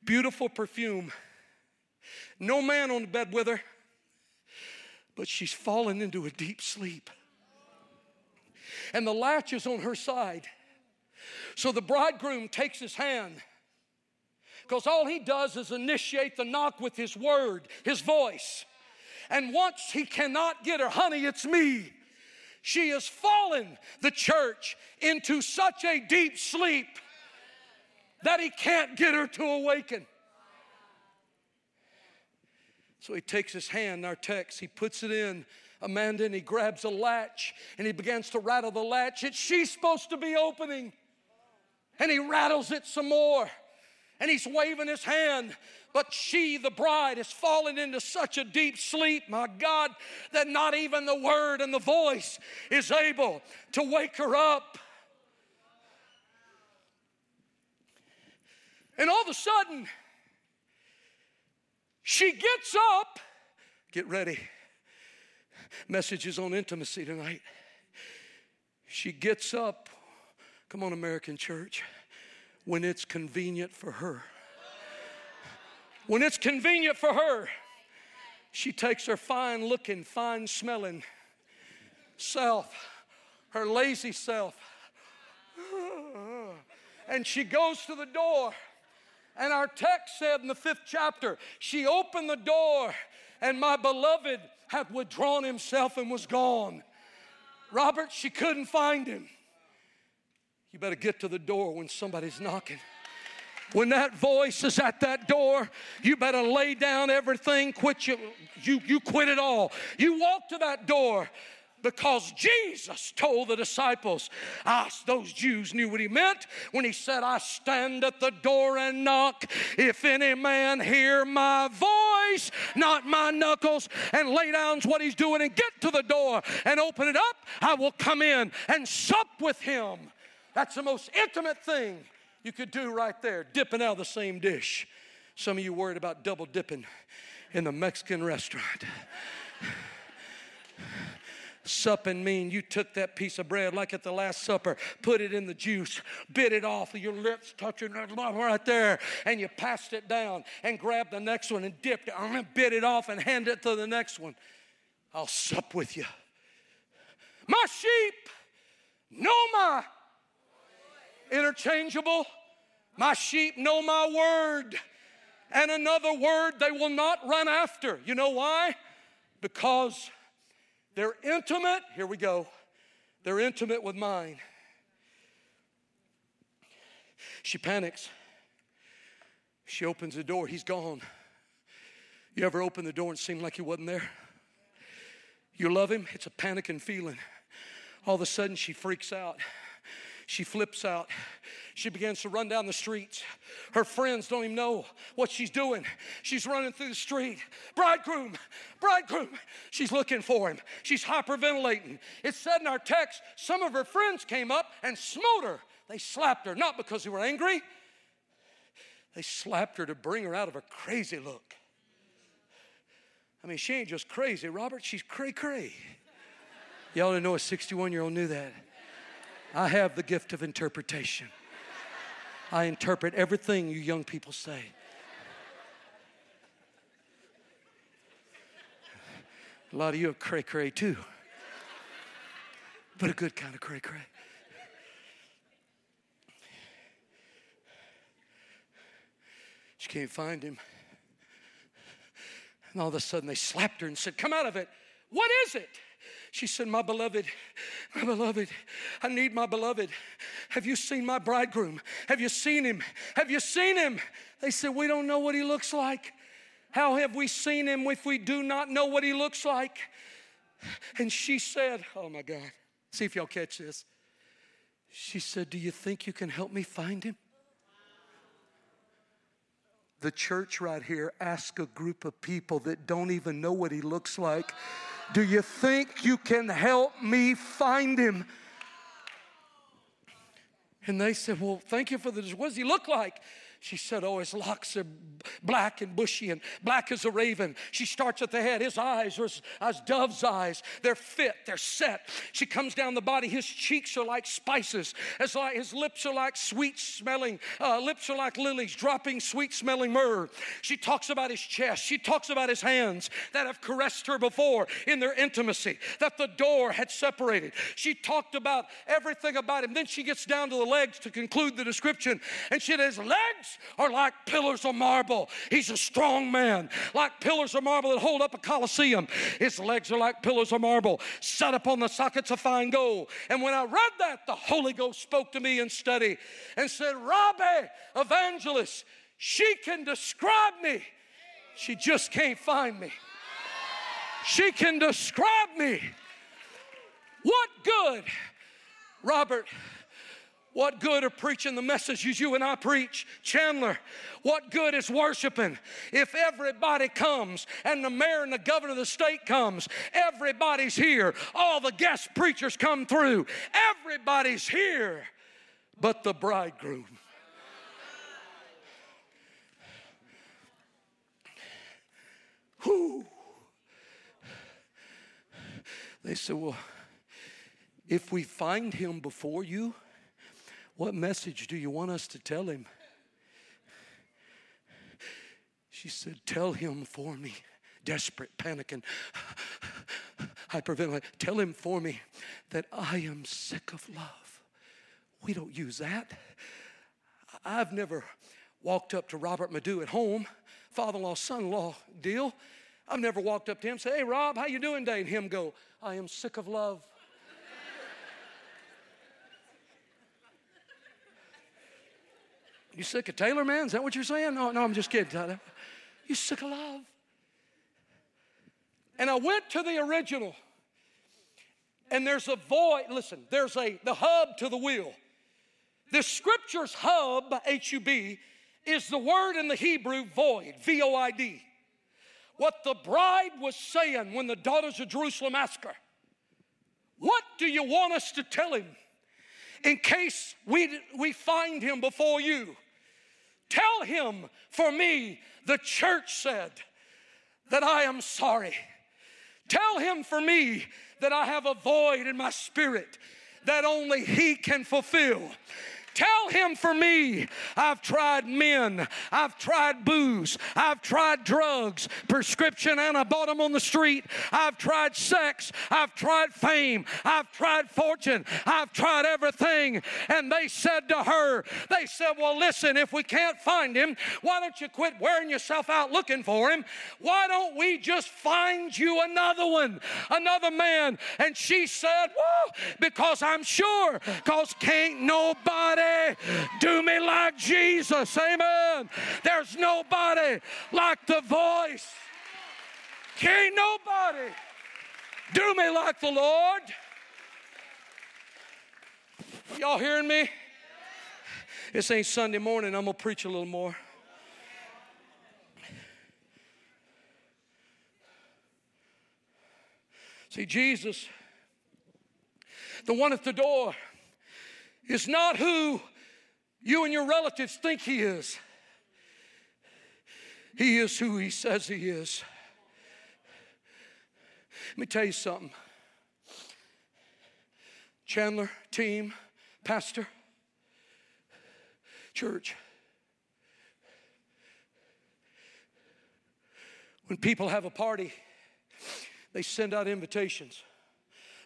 beautiful perfume. No man on the bed with her, but she's fallen into a deep sleep. And the latch is on her side. So the bridegroom takes his hand because all he does is initiate the knock with his word, his voice. And once he cannot get her, honey, it's me. She has fallen, the church, into such a deep sleep that he can't get her to awaken. So he takes his hand, our text, he puts it in Amanda, and he grabs a latch and he begins to rattle the latch. It's she's supposed to be opening. And he rattles it some more. And he's waving his hand but she, the bride, has fallen into such a deep sleep, my God, that not even the word and the voice is able to wake her up. And all of a sudden, she gets up. Get ready. Messages on intimacy tonight. She gets up, come on, American church, when it's convenient for her. When it's convenient for her, she takes her fine looking, fine smelling self, her lazy self, and she goes to the door. And our text said in the fifth chapter, she opened the door, and my beloved had withdrawn himself and was gone. Robert, she couldn't find him. You better get to the door when somebody's knocking. When that voice is at that door, you better lay down everything, quit you, you, you quit it all. You walk to that door because Jesus told the disciples, ah, those Jews knew what he meant when he said, I stand at the door and knock. If any man hear my voice, not my knuckles, and lay down what he's doing and get to the door and open it up, I will come in and sup with him. That's the most intimate thing you could do right there, dipping out of the same dish. Some of you worried about double dipping in the Mexican restaurant. Supping mean you took that piece of bread like at the Last Supper, put it in the juice, bit it off, your lips touching right there, and you passed it down and grabbed the next one and dipped it, and bit it off and handed it to the next one. I'll sup with you. My sheep know my interchangeable. My sheep know my word. And another word they will not run after. You know why? Because they're intimate. Here we go. They're intimate with mine. She panics. She opens the door. He's gone. You ever open the door and seem like he wasn't there? You love him, it's a panicking feeling. All of a sudden, she freaks out. She flips out. She begins to run down the streets. Her friends don't even know what she's doing. She's running through the street. Bridegroom, bridegroom. She's looking for him. She's hyperventilating. It said in our text, some of her friends came up and smote her. They slapped her, not because they were angry, they slapped her to bring her out of her crazy look. I mean, she ain't just crazy, Robert, she's cray cray. Y'all didn't know a 61 year old knew that. I have the gift of interpretation. I interpret everything you young people say. A lot of you are cray cray too, but a good kind of cray cray. She can't find him. And all of a sudden they slapped her and said, Come out of it. What is it? She said, My beloved, my beloved, I need my beloved. Have you seen my bridegroom? Have you seen him? Have you seen him? They said, We don't know what he looks like. How have we seen him if we do not know what he looks like? And she said, Oh my God, see if y'all catch this. She said, Do you think you can help me find him? The church right here asked a group of people that don't even know what he looks like do you think you can help me find him? And they said, Well, thank you for the. What does he look like? She said, Oh, his locks are black and bushy and black as a raven. She starts at the head. His eyes are as, as dove's eyes. They're fit, they're set. She comes down the body. His cheeks are like spices. As like, his lips are like sweet smelling, uh, lips are like lilies dropping sweet smelling myrrh. She talks about his chest. She talks about his hands that have caressed her before in their intimacy, that the door had separated. She talked about everything about him. Then she gets down to the legs to conclude the description. And she says, Legs are like pillars of marble. He's a strong man, like pillars of marble that hold up a coliseum. His legs are like pillars of marble, set upon the sockets of fine gold. And when I read that, the Holy Ghost spoke to me in study and said, Robbie, evangelist, she can describe me. She just can't find me. She can describe me. What good, Robert? What good are preaching the messages you and I preach? Chandler, what good is worshiping if everybody comes and the mayor and the governor of the state comes? Everybody's here. All the guest preachers come through. Everybody's here but the bridegroom. Whew. They said, Well, If we find him before you, what message do you want us to tell him? She said, Tell him for me. Desperate, panicking, hyperventilating. Tell him for me that I am sick of love. We don't use that. I've never walked up to Robert Madu at home, father-in-law, son-in-law deal. I've never walked up to him say, "Hey, Rob, how you doing today?" And him go, "I am sick of love." You sick of Taylor, man? Is that what you're saying? No, no, I'm just kidding. You sick of love? And I went to the original, and there's a void. Listen, there's a the hub to the wheel. The scripture's hub, H U B, is the word in the Hebrew void, V O I D. What the bride was saying when the daughters of Jerusalem asked her, What do you want us to tell him in case we, we find him before you? Tell him for me, the church said, that I am sorry. Tell him for me that I have a void in my spirit that only he can fulfill. Tell him for me, I've tried men, I've tried booze, I've tried drugs, prescription, and I bought them on the street. I've tried sex, I've tried fame, I've tried fortune, I've tried everything. And they said to her, They said, Well, listen, if we can't find him, why don't you quit wearing yourself out looking for him? Why don't we just find you another one, another man? And she said, Well, because I'm sure, because can't nobody do me like Jesus. Amen. There's nobody like the voice. Can't nobody do me like the Lord. Y'all hearing me? This ain't Sunday morning. I'm going to preach a little more. See, Jesus, the one at the door, is not who you and your relatives think he is. He is who he says he is. Let me tell you something. Chandler, team, pastor, church. When people have a party, they send out invitations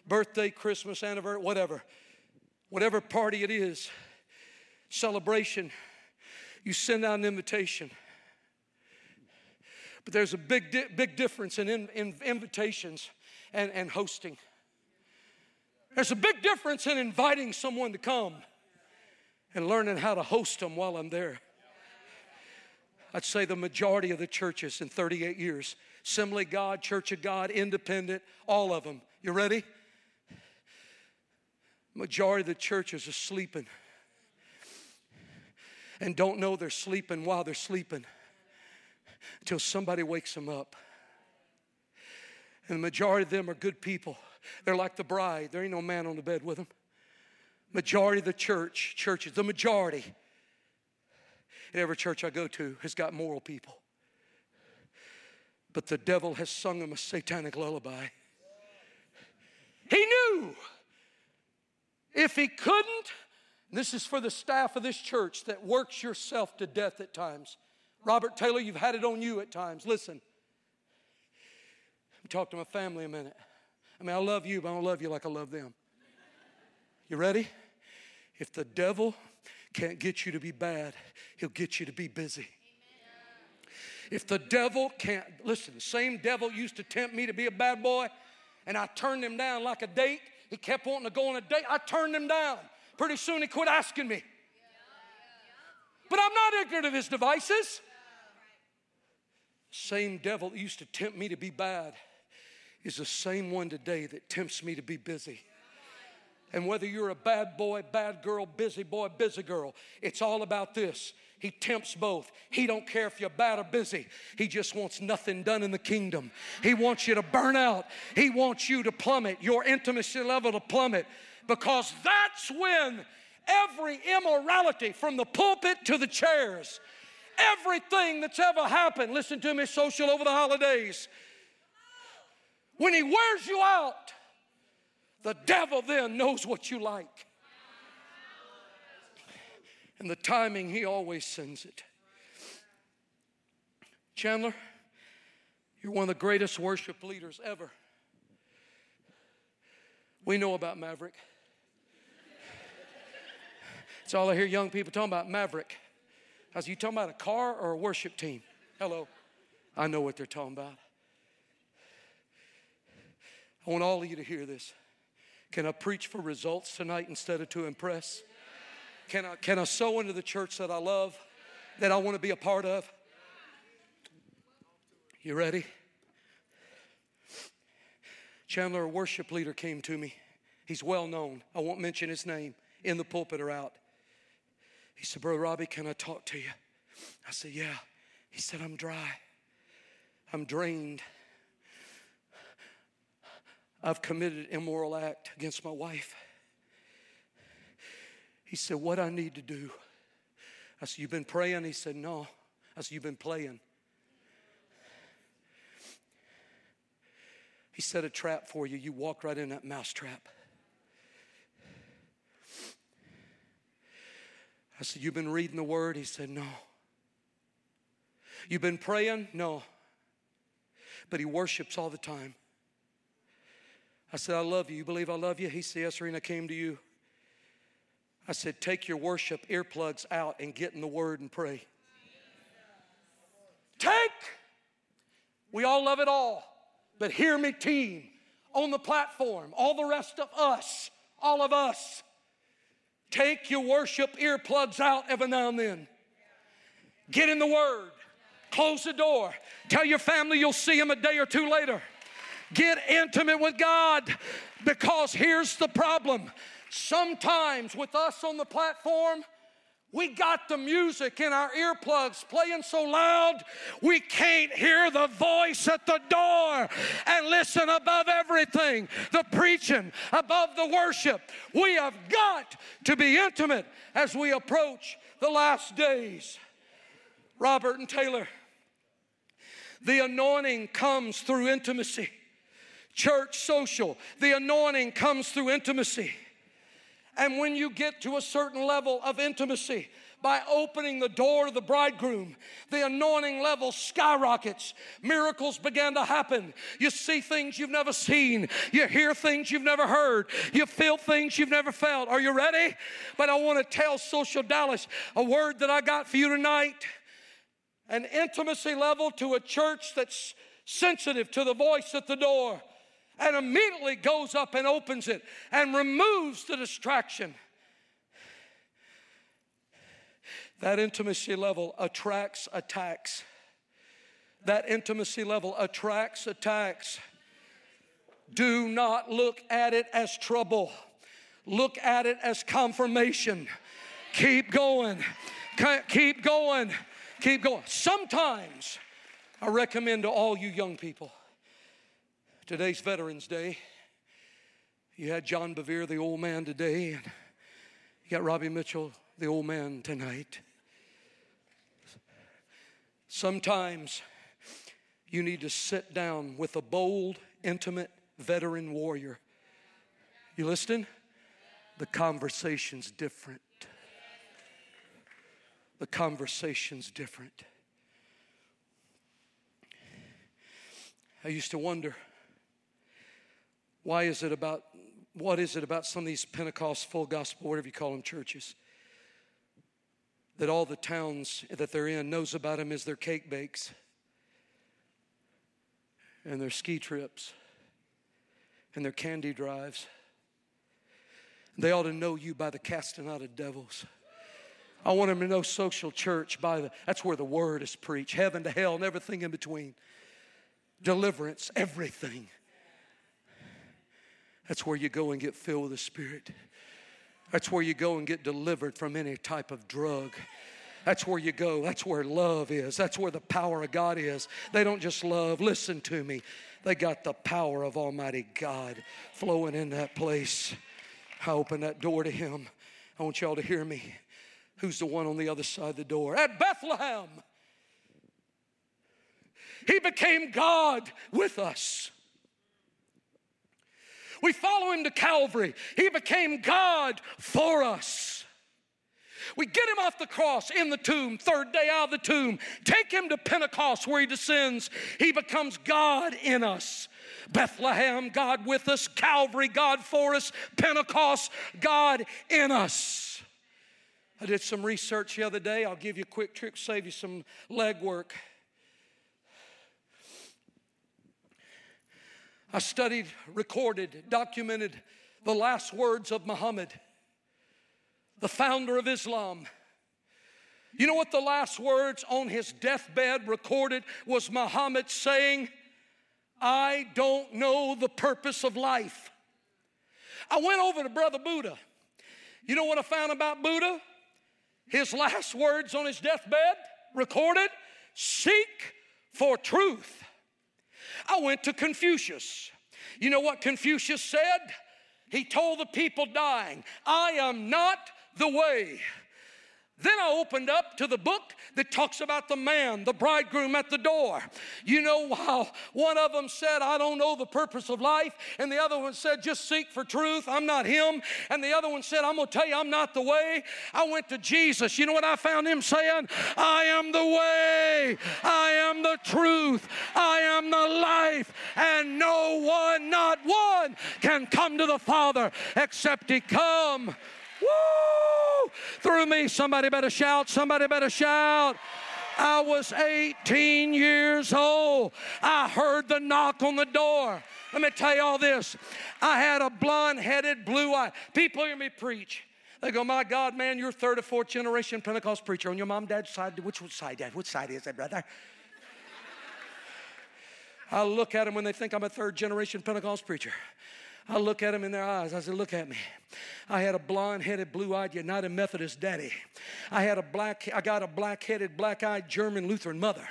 birthday, Christmas, anniversary, whatever whatever party it is, celebration, you send out an invitation. But there's a big, di- big difference in, in, in invitations and, and hosting. There's a big difference in inviting someone to come and learning how to host them while I'm there. I'd say the majority of the churches in 38 years Assembly God, Church of God, Independent, all of them. You ready? Majority of the churches are sleeping and don't know they're sleeping while they're sleeping until somebody wakes them up. And the majority of them are good people. They're like the bride. There ain't no man on the bed with them. Majority of the church, churches, the majority in every church I go to has got moral people. But the devil has sung them a satanic lullaby. He knew if he couldn't, this is for the staff of this church that works yourself to death at times. Robert Taylor, you've had it on you at times. Listen, talk to my family a minute. I mean, I love you, but I don't love you like I love them. You ready? If the devil can't get you to be bad, he'll get you to be busy. If the devil can't, listen, the same devil used to tempt me to be a bad boy, and I turned him down like a date. He kept wanting to go on a date. I turned him down. Pretty soon he quit asking me. But I'm not ignorant of his devices. Same devil that used to tempt me to be bad is the same one today that tempts me to be busy. And whether you're a bad boy, bad girl, busy boy, busy girl, it's all about this. He tempts both. He don't care if you're bad or busy. He just wants nothing done in the kingdom. He wants you to burn out. He wants you to plummet, your intimacy level to plummet because that's when every immorality from the pulpit to the chairs, everything that's ever happened, listen to me, social over the holidays, when he wears you out, The devil then knows what you like. And the timing, he always sends it. Chandler, you're one of the greatest worship leaders ever. We know about Maverick. That's all I hear young people talking about Maverick. I was, you talking about a car or a worship team? Hello. I know what they're talking about. I want all of you to hear this. Can I preach for results tonight instead of to impress? Can I, can I sow into the church that I love, that I want to be a part of? You ready? Chandler, a worship leader, came to me. He's well known. I won't mention his name in the pulpit or out. He said, Brother Robbie, can I talk to you? I said, Yeah. He said, I'm dry. I'm drained. I've committed an immoral act against my wife. He said, What I need to do? I said, You've been praying? He said, No. I said, You've been playing. He set a trap for you. You walked right in that mouse trap. I said, You've been reading the word? He said, No. You've been praying? No. But he worships all the time. I said, I love you. You believe I love you? He said, Yes, Serena, I came to you. I said, Take your worship earplugs out and get in the word and pray. Take! We all love it all. But hear me, team, on the platform, all the rest of us, all of us, take your worship earplugs out every now and then. Get in the Word. Close the door. Tell your family you'll see them a day or two later. Get intimate with God because here's the problem. Sometimes with us on the platform, we got the music in our earplugs playing so loud we can't hear the voice at the door and listen above everything. The preaching, above the worship. We have got to be intimate as we approach the last days. Robert and Taylor, the anointing comes through intimacy. Church social, the anointing comes through intimacy. And when you get to a certain level of intimacy, by opening the door to the bridegroom, the anointing level skyrockets. Miracles began to happen. You see things you've never seen. You hear things you've never heard. You feel things you've never felt. Are you ready? But I want to tell Social Dallas a word that I got for you tonight an intimacy level to a church that's sensitive to the voice at the door and immediately goes up and opens it and removes the distraction. That intimacy level attracts attacks. That intimacy level attracts attacks. Do not look at it as trouble, look at it as confirmation. Keep going, keep going, keep going. Sometimes I recommend to all you young people Today's Veterans Day. You had John Bevere, the old man, today, and you got Robbie Mitchell, the old man, tonight. Sometimes you need to sit down with a bold, intimate veteran warrior. You listening? The conversation's different. The conversation's different. I used to wonder why is it about, what is it about some of these Pentecost, full gospel, whatever you call them, churches, that all the towns that they're in knows about them as their cake bakes and their ski trips and their candy drives. They ought to know you by the casting out of devils. I want them to know social church by the, that's where the word is preached, heaven to hell and everything in between. Deliverance, everything. That's where you go and get filled with the Spirit. That's where you go and get delivered from any type of drug. That's where you go. That's where love is. That's where the power of God is. They don't just love, listen to me. They got the power of Almighty God flowing in that place. I open that door to Him. I want y'all to hear me. Who's the one on the other side of the door? At Bethlehem, He became God with us. We follow him to Calvary. He became God for us. We get him off the cross in the tomb, third day out of the tomb. Take him to Pentecost where he descends. He becomes God in us. Bethlehem, God with us. Calvary, God for us. Pentecost, God in us. I did some research the other day. I'll give you a quick trick, save you some legwork. I studied, recorded, documented the last words of Muhammad, the founder of Islam. You know what the last words on his deathbed recorded was Muhammad saying, I don't know the purpose of life. I went over to Brother Buddha. You know what I found about Buddha? His last words on his deathbed recorded seek for truth. I went to Confucius. You know what Confucius said? He told the people dying, I am not the way. Then I opened up to the book that talks about the man, the bridegroom at the door. You know how one of them said, I don't know the purpose of life, and the other one said, just seek for truth. I'm not him. And the other one said, I'm to tell you, I'm not the way. I went to Jesus. You know what I found him saying? I am the way, I am the truth, I am the life, and no one, not one, can come to the Father except he come Woo! Through me. Somebody better shout. Somebody better shout. I was 18 years old. I heard the knock on the door. Let me tell you all this. I had a blonde headed, blue eye. People hear me preach. They go, My God, man, you're third or fourth generation Pentecost preacher on your mom, dad's side. Which side, dad? Which side is that, brother? I look at them when they think I'm a third generation Pentecost preacher. I look at them in their eyes. I said, Look at me. I had a blonde headed, blue eyed United Methodist daddy. I had a black, I got a black headed, black eyed German Lutheran mother.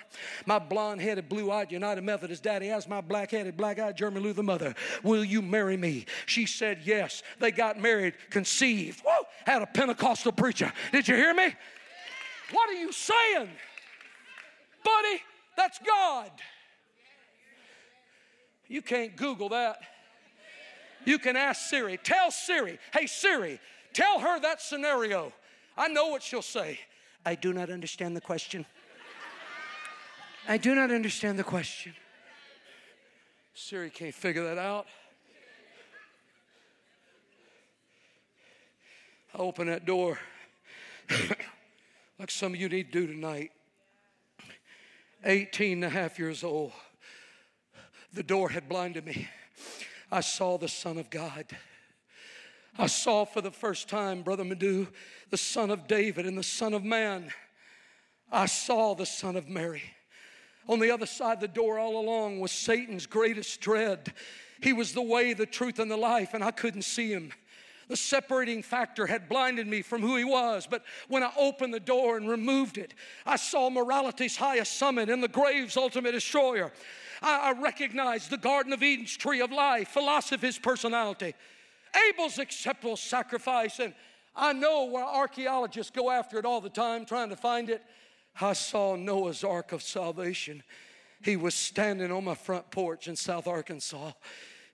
My blonde headed, blue eyed United Methodist daddy asked my black headed, black eyed German Lutheran mother. Will you marry me? She said yes. They got married, conceived. Whoa! Had a Pentecostal preacher. Did you hear me? What are you saying? Buddy, that's God. You can't Google that. You can ask Siri. Tell Siri, hey, Siri, tell her that scenario. I know what she'll say. I do not understand the question. I do not understand the question. Siri can't figure that out. I open that door like some of you need to do tonight. 18 and a half years old. The door had blinded me. I saw the Son of God. I saw for the first time, Brother Madu, the Son of David and the Son of Man. I saw the Son of Mary. On the other side of the door, all along, was Satan's greatest dread. He was the way, the truth, and the life, and I couldn't see him. The separating factor had blinded me from who he was, but when I opened the door and removed it, I saw morality's highest summit and the grave's ultimate destroyer. I, I recognize the Garden of Eden's tree of life, philosophy's personality, Abel's acceptable sacrifice, and I know where archaeologists go after it all the time trying to find it. I saw Noah's ark of salvation. He was standing on my front porch in South Arkansas.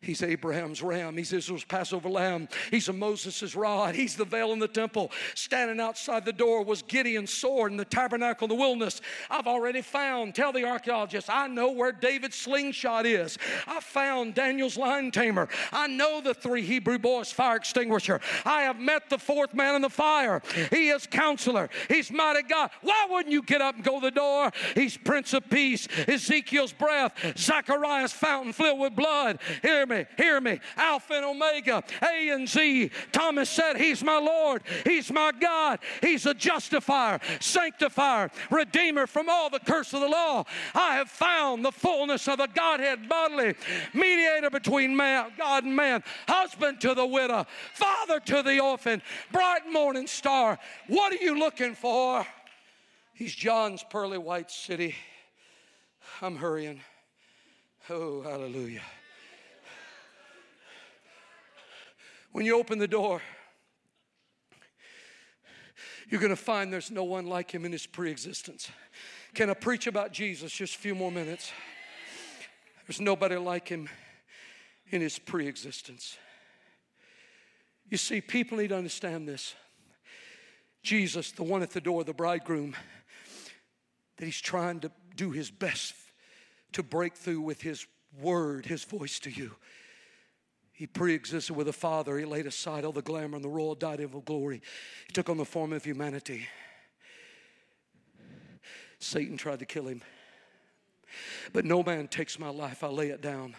He's Abraham's ram. He's Israel's Passover lamb. He's a Moses' rod. He's the veil in the temple. Standing outside the door was Gideon's sword in the tabernacle in the wilderness. I've already found, tell the archaeologists, I know where David's slingshot is. I found Daniel's lion tamer. I know the three Hebrew boys' fire extinguisher. I have met the fourth man in the fire. He is counselor. He's mighty God. Why wouldn't you get up and go to the door? He's Prince of Peace. Ezekiel's breath. Zechariah's fountain filled with blood. Here me, hear me. Alpha and Omega, A and Z. Thomas said, He's my Lord, He's my God, He's a justifier, sanctifier, redeemer from all the curse of the law. I have found the fullness of the Godhead bodily, mediator between man, God and man, husband to the widow, father to the orphan, bright morning star. What are you looking for? He's John's pearly white city. I'm hurrying. Oh, hallelujah. When you open the door, you're going to find there's no one like him in his pre existence. Can I preach about Jesus just a few more minutes? There's nobody like him in his pre existence. You see, people need to understand this. Jesus, the one at the door, the bridegroom, that he's trying to do his best to break through with his word, his voice to you. He pre existed with the Father. He laid aside all the glamour and the royal diadem of glory. He took on the form of humanity. Satan tried to kill him. But no man takes my life, I lay it down.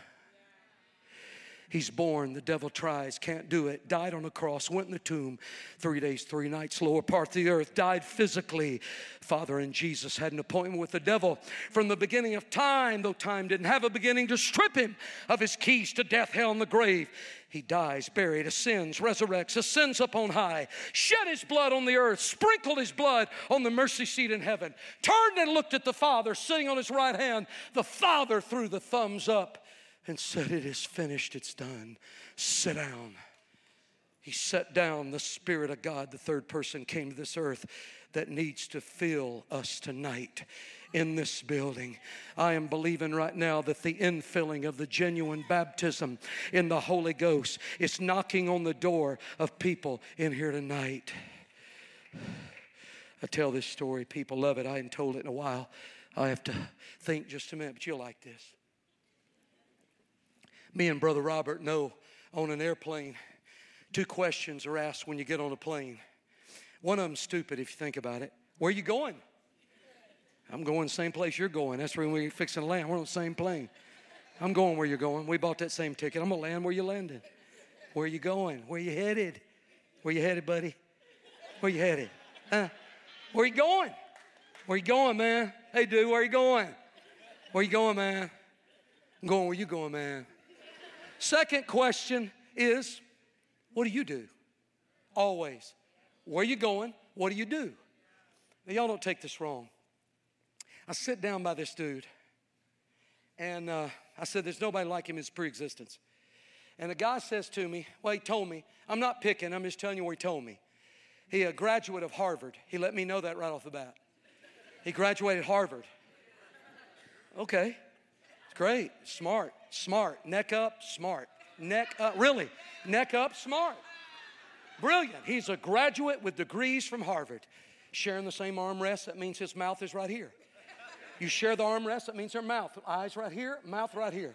He's born, the devil tries, can't do it. Died on a cross, went in the tomb, three days, three nights, lower part of the earth, died physically. Father and Jesus had an appointment with the devil from the beginning of time, though time didn't have a beginning, to strip him of his keys to death, hell, and the grave. He dies, buried, ascends, resurrects, ascends up on high, shed his blood on the earth, sprinkled his blood on the mercy seat in heaven, turned and looked at the Father sitting on his right hand. The Father threw the thumbs up and said, It is finished, it's done. Sit down. He sat down. The Spirit of God, the third person, came to this earth that needs to fill us tonight in this building. I am believing right now that the infilling of the genuine baptism in the Holy Ghost is knocking on the door of people in here tonight. I tell this story, people love it. I haven't told it in a while. I have to think just a minute, but you'll like this. Me and Brother Robert know on an airplane, two questions are asked when you get on a plane. One of them's stupid if you think about it. Where are you going? I'm going the same place you're going. That's where we're fixing to land. We're on the same plane. I'm going where you're going. We bought that same ticket. I'm gonna land where you're landing. Where you going? Where you headed? Where you headed, buddy? Where you headed? Huh? Where you going? Where you going, man? Hey, dude, where you going? Where you going, man? I'm going where you going, man. Second question is, what do you do? Always. Where are you going? What do you do? Now, y'all don't take this wrong. I sit down by this dude, and uh, I said, There's nobody like him in his pre existence. And the guy says to me, Well, he told me, I'm not picking, I'm just telling you what he told me. He a graduate of Harvard. He let me know that right off the bat. He graduated Harvard. Okay, it's great, smart smart. Neck up, smart. Neck up, really, neck up, smart. Brilliant. He's a graduate with degrees from Harvard. Sharing the same armrest, that means his mouth is right here. You share the armrest, that means their mouth. Eyes right here, mouth right here.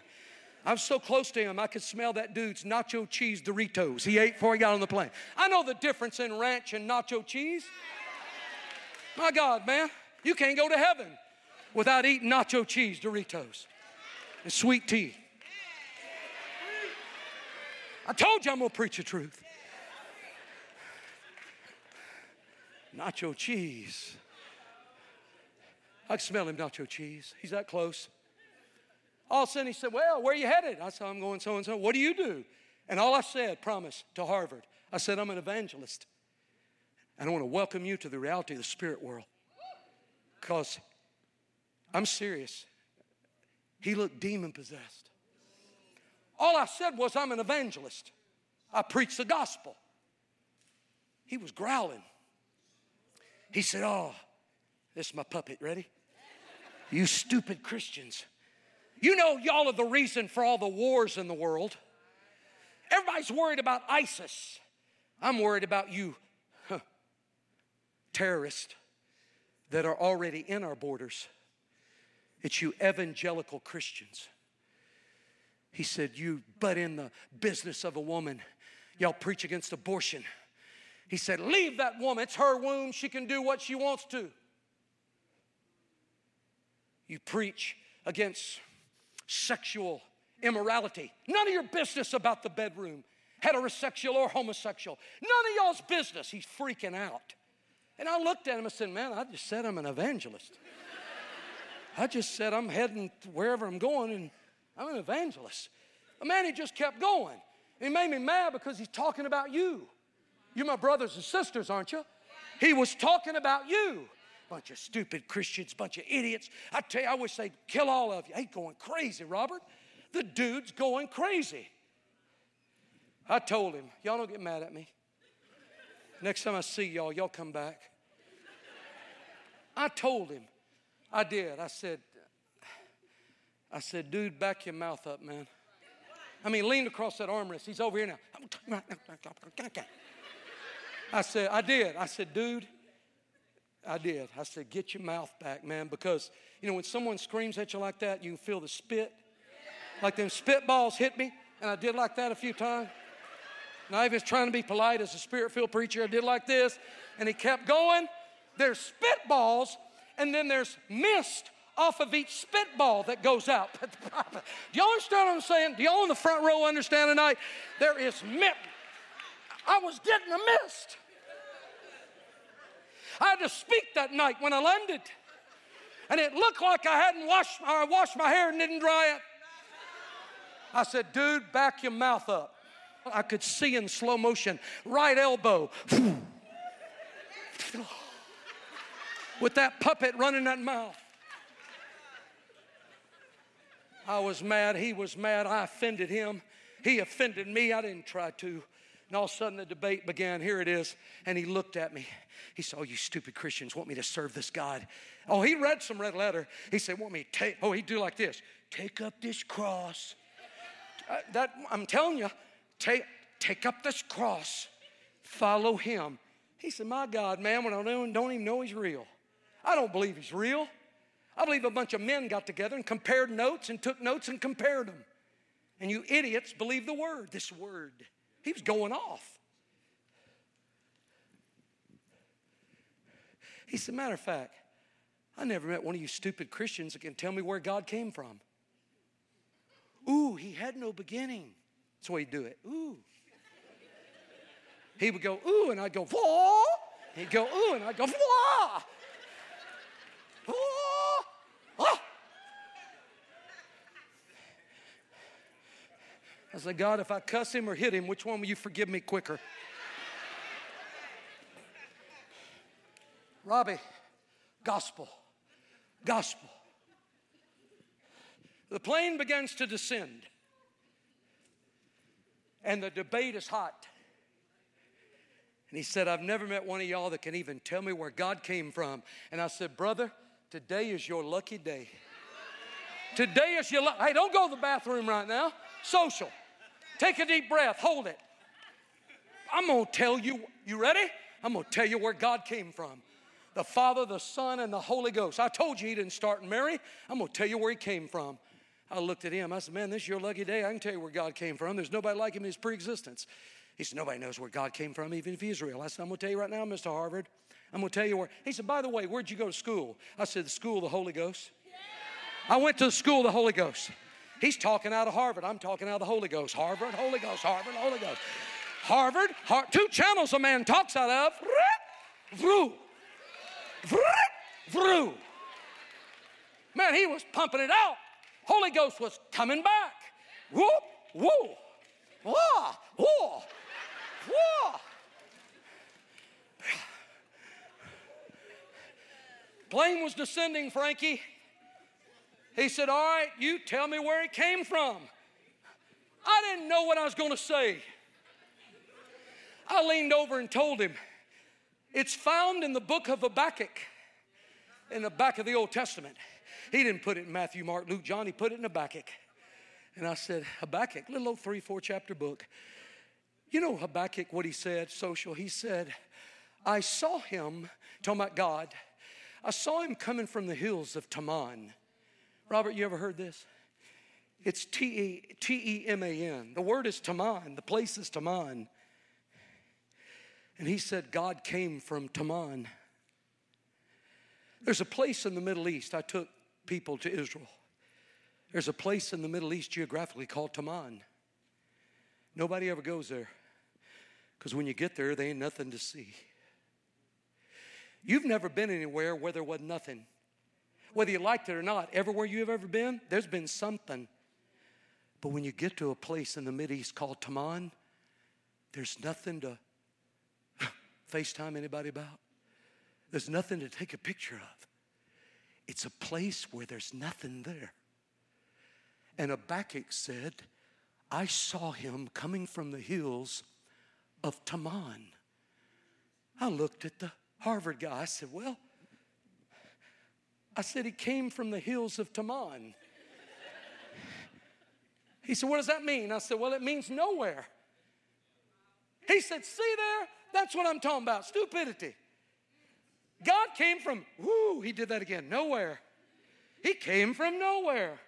I'm so close to him, I could smell that dude's nacho cheese Doritos he ate before he got on the plane. I know the difference in ranch and nacho cheese. My God, man, you can't go to heaven without eating nacho cheese Doritos and sweet tea. I told you I'm going to preach the truth. Nacho cheese. I can smell him, nacho cheese. He's that close. All of a sudden he said, Well, where are you headed? I said, I'm going so and so. What do you do? And all I said, promise, to Harvard, I said, I'm an evangelist. And I want to welcome you to the reality of the spirit world. Because I'm serious. He looked demon possessed. All I said was, I'm an evangelist. I preach the gospel. He was growling. He said, Oh, this is my puppet. Ready? You stupid Christians. You know, y'all are the reason for all the wars in the world. Everybody's worried about ISIS. I'm worried about you, huh, terrorists that are already in our borders. It's you evangelical Christians he said, You butt in the business of a woman. Y'all preach against abortion. He said, Leave that woman. It's her womb. She can do what she wants to. You preach against sexual immorality. None of your business about the bedroom, heterosexual or homosexual. None of y'all's business. He's freaking out. And I looked at him and said, Man, I just said I'm an evangelist. I just said I'm heading wherever I'm going and I'm an evangelist. The man, he just kept going. He made me mad because he's talking about you. You're my brothers and sisters, aren't you? He was talking about you. Bunch of stupid Christians, bunch of idiots. I tell you, I wish they'd kill all of you. He's going crazy, Robert. The dude's going crazy. I told him, y'all don't get mad at me. Next time I see y'all, y'all come back. I told him, I did. I said, I said, dude, back your mouth up, man. I mean, leaned across that armrest. He's over here now. I said, I did. I said, dude, I did. I said, get your mouth back, man, because, you know, when someone screams at you like that, you can feel the spit. Like them spitballs hit me, and I did like that a few times. And I was trying to be polite as a spirit filled preacher. I did like this, and he kept going. There's spitballs, and then there's mist off of each spitball that goes out. Do y'all understand what I'm saying? Do y'all in the front row understand tonight? There is mist. I was getting a mist. I had to speak that night when I landed. And it looked like I hadn't washed, I washed my hair and didn't dry it. I said, dude, back your mouth up. I could see in slow motion, right elbow. With that puppet running that mouth. I was mad. He was mad. I offended him. He offended me. I didn't try to. And all of a sudden, the debate began. Here it is. And he looked at me. He said, Oh, you stupid Christians want me to serve this God. Oh, he read some red letter. He said, Want me to take, oh, he'd do like this take up this cross. Uh, that, I'm telling you, take, take up this cross, follow him. He said, My God, man, when I don't, don't even know he's real. I don't believe he's real. I believe a bunch of men got together and compared notes and took notes and compared them. And you idiots believe the word, this word. He was going off. He said, Matter of fact, I never met one of you stupid Christians that can tell me where God came from. Ooh, he had no beginning. That's the way he'd do it. Ooh. He would go, ooh, and I'd go, whoa. He'd go, ooh, and I'd go, whoa. I said, God, if I cuss him or hit him, which one will you forgive me quicker? Robbie, gospel, gospel. The plane begins to descend, and the debate is hot. And he said, I've never met one of y'all that can even tell me where God came from. And I said, Brother, today is your lucky day. Today is your. Hey, don't go to the bathroom right now. Social. Take a deep breath, hold it. I'm gonna tell you, you ready? I'm gonna tell you where God came from. The Father, the Son, and the Holy Ghost. I told you he didn't start in Mary. I'm gonna tell you where he came from. I looked at him. I said, Man, this is your lucky day. I can tell you where God came from. There's nobody like him in his pre existence. He said, Nobody knows where God came from, even if real. I said, I'm gonna tell you right now, Mr. Harvard. I'm gonna tell you where. He said, By the way, where'd you go to school? I said, The school of the Holy Ghost. I went to the school of the Holy Ghost. He's talking out of Harvard. I'm talking out of the Holy Ghost. Harvard, Holy Ghost, Harvard, Holy Ghost. Harvard, Har- two channels a man talks out of. Through. Through. Man, he was pumping it out. Holy Ghost was coming back. Whoop, whoa, whoa, whoa, whoa. Plane was descending, Frankie. He said, All right, you tell me where it came from. I didn't know what I was going to say. I leaned over and told him, It's found in the book of Habakkuk, in the back of the Old Testament. He didn't put it in Matthew, Mark, Luke, John, he put it in Habakkuk. And I said, Habakkuk, little old three, four chapter book. You know Habakkuk, what he said, social? He said, I saw him, talking about God, I saw him coming from the hills of Teman. Robert, you ever heard this? It's T E M A N. The word is Teman, the place is Teman. And he said, God came from Teman. There's a place in the Middle East, I took people to Israel. There's a place in the Middle East geographically called Teman. Nobody ever goes there because when you get there, there ain't nothing to see. You've never been anywhere where there was nothing whether you liked it or not, everywhere you've ever been, there's been something. But when you get to a place in the East called Teman, there's nothing to FaceTime anybody about. There's nothing to take a picture of. It's a place where there's nothing there. And Habakkuk said, I saw him coming from the hills of Teman. I looked at the Harvard guy. I said, Well, I said, He came from the hills of Teman. He said, What does that mean? I said, Well, it means nowhere. He said, See there? That's what I'm talking about stupidity. God came from, whoo, he did that again, nowhere. He came from nowhere.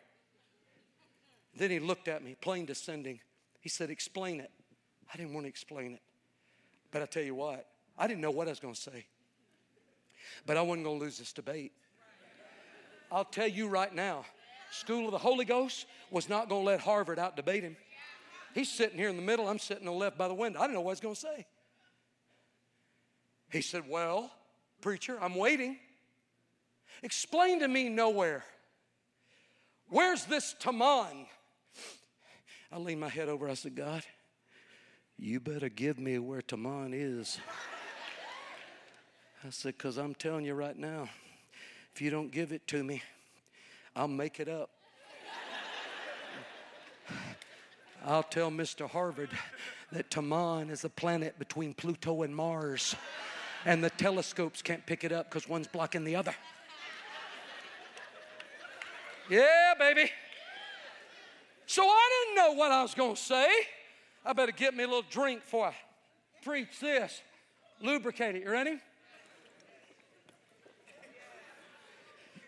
Then he looked at me, plane descending. He said, Explain it. I didn't want to explain it. But I tell you what, I didn't know what I was going to say. But I wasn't going to lose this debate. I'll tell you right now, School of the Holy Ghost was not going to let Harvard out debate him. He's sitting here in the middle, I'm sitting on the left by the window. I didn't know what I was going to say. He said, Well, preacher, I'm waiting. Explain to me nowhere. Where's this Teman? I leaned my head over. I said, God, you better give me where Teman is. I said, because I'm telling you right now, if you don't give it to me, I'll make it up. I'll tell Mr. Harvard that Teman is a planet between Pluto and Mars, and the telescopes can't pick it up because one's blocking the other. Yeah, baby. So I didn't know what I was going to say. I better get me a little drink before I preach this. Lubricate it. You ready?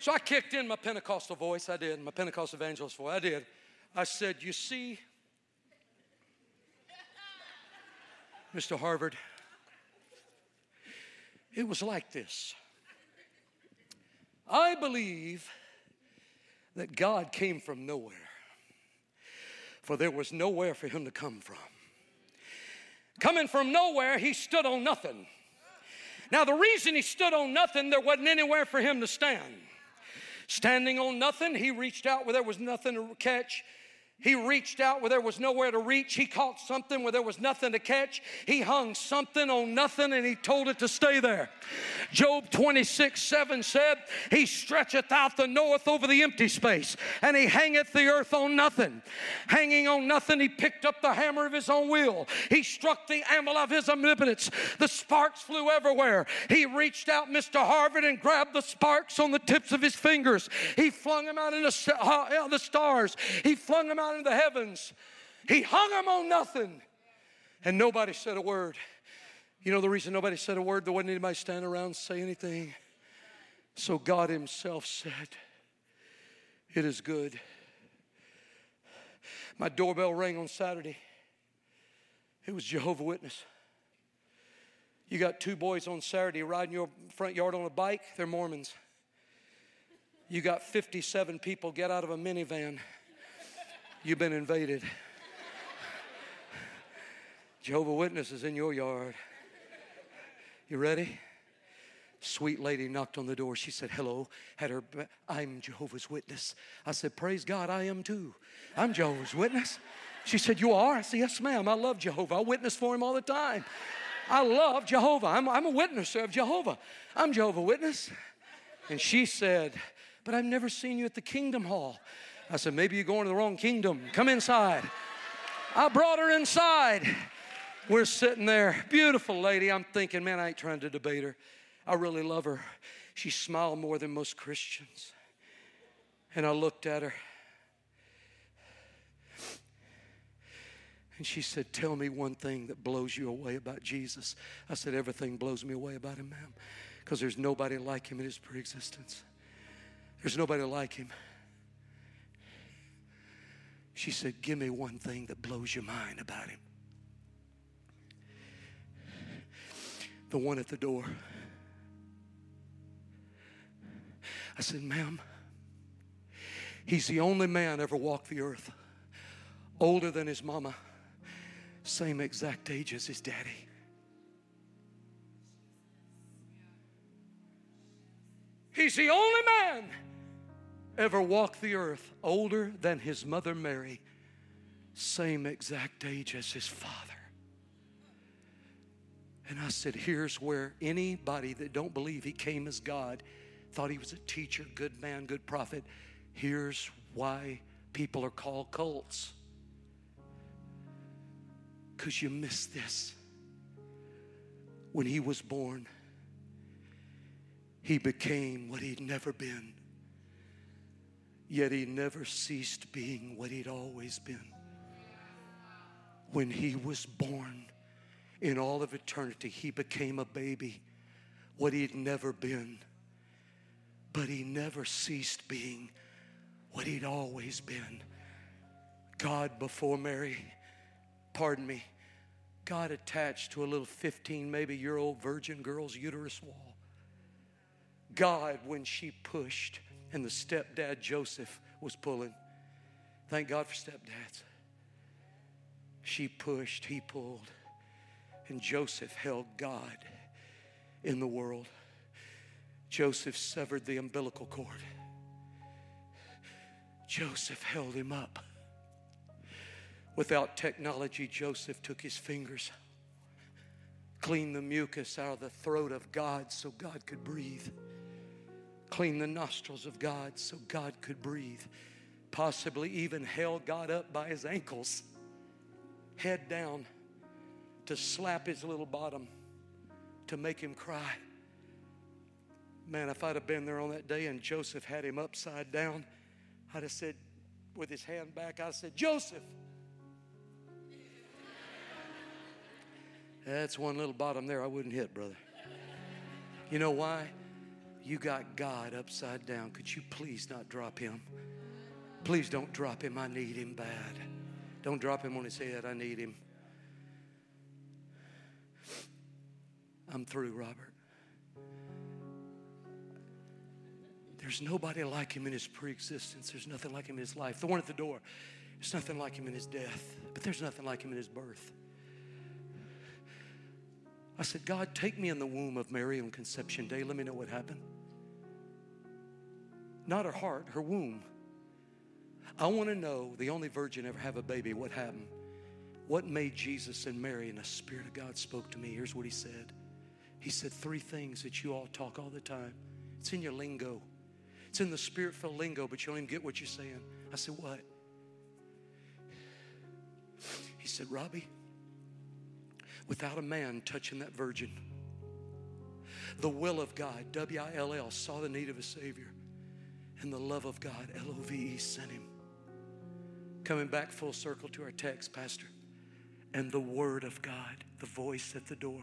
So I kicked in my Pentecostal voice. I did. My Pentecostal evangelist voice. I did. I said, You see, Mr. Harvard, it was like this. I believe that God came from nowhere, for there was nowhere for him to come from. Coming from nowhere, he stood on nothing. Now, the reason he stood on nothing, there wasn't anywhere for him to stand. Standing on nothing, he reached out where there was nothing to catch. He reached out where there was nowhere to reach. He caught something where there was nothing to catch. He hung something on nothing and he told it to stay there. Job 26 7 said, He stretcheth out the north over the empty space, and he hangeth the earth on nothing. Hanging on nothing, he picked up the hammer of his own will. He struck the anvil of his omnipotence. The sparks flew everywhere. He reached out, Mr. Harvard, and grabbed the sparks on the tips of his fingers. He flung them out in the, uh, the stars. He flung them out out into the heavens. He hung them on nothing. And nobody said a word. You know the reason nobody said a word? There wasn't anybody standing around say anything. So God Himself said, It is good. My doorbell rang on Saturday. It was Jehovah Witness. You got two boys on Saturday riding your front yard on a bike, they're Mormons. You got 57 people get out of a minivan You've been invaded. Jehovah Witnesses in your yard. You ready? Sweet lady knocked on the door. She said, Hello. Had her, I'm Jehovah's Witness. I said, Praise God, I am too. I'm Jehovah's Witness. She said, You are? I said, Yes, ma'am. I love Jehovah. I witness for him all the time. I love Jehovah. I'm, I'm a witnesser of Jehovah. I'm Jehovah Witness. And she said, But I've never seen you at the Kingdom Hall. I said, Maybe you're going to the wrong kingdom. Come inside. I brought her inside. We're sitting there, beautiful lady. I'm thinking, man, I ain't trying to debate her. I really love her. She smiled more than most Christians. And I looked at her. And she said, Tell me one thing that blows you away about Jesus. I said, Everything blows me away about him, ma'am, because there's nobody like him in his preexistence. There's nobody like him. She said, Give me one thing that blows your mind about him. The one at the door. I said, Ma'am, he's the only man ever walked the earth, older than his mama, same exact age as his daddy. He's the only man ever walked the earth, older than his mother Mary, same exact age as his father. And I said, here's where anybody that don't believe he came as God, thought he was a teacher, good man, good prophet, here's why people are called cults. Because you missed this. When he was born, he became what he'd never been Yet he never ceased being what he'd always been. when he was born, in all of eternity, he became a baby, what he'd never been. But he never ceased being what he'd always been God before Mary, pardon me, God attached to a little 15, maybe year old virgin girl's uterus wall. God, when she pushed and the stepdad Joseph was pulling. Thank God for stepdads. She pushed, he pulled, and Joseph held God in the world. Joseph severed the umbilical cord. Joseph held him up. Without technology, Joseph took his fingers, cleaned the mucus out of the throat of God so God could breathe, cleaned the nostrils of God so God could breathe, possibly even held God up by his ankles, head down, to slap his little bottom, to make him cry. Man, if I'd have been there on that day and Joseph had him upside down, I'd have said, with his hand back, I said, Joseph. That's one little bottom there I wouldn't hit, brother. You know why? You got God upside down. Could you please not drop him? Please don't drop him. I need him bad. Don't drop him on his head. I need him. I'm through, Robert. There's nobody like him in his preexistence. There's nothing like him in his life. The one at the door, there's nothing like him in his death, but there's nothing like him in his birth. I said, God, take me in the womb of Mary on conception day. Let me know what happened. Not her heart, her womb. I want to know the only virgin ever have a baby, what happened? What made Jesus and Mary and the Spirit of God spoke to me? Here's what he said. He said three things that you all talk all the time. It's in your lingo. It's in the spirit filled lingo, but you don't even get what you're saying. I said, What? He said, Robbie, without a man touching that virgin. The will of God, W I L L, saw the need of a Savior. And the love of God, L O V E, sent him. Coming back full circle to our text, Pastor. And the Word of God, the voice at the door,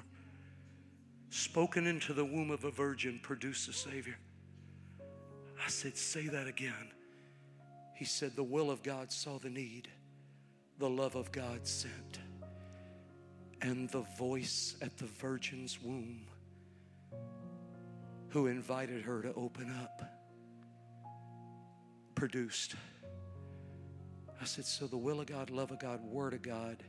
spoken into the womb of a virgin, produced a Savior. I said, Say that again. He said, The will of God saw the need, the love of God sent and the voice at the virgin's womb who invited her to open up produced. I said, So the will of God, love of God, word of God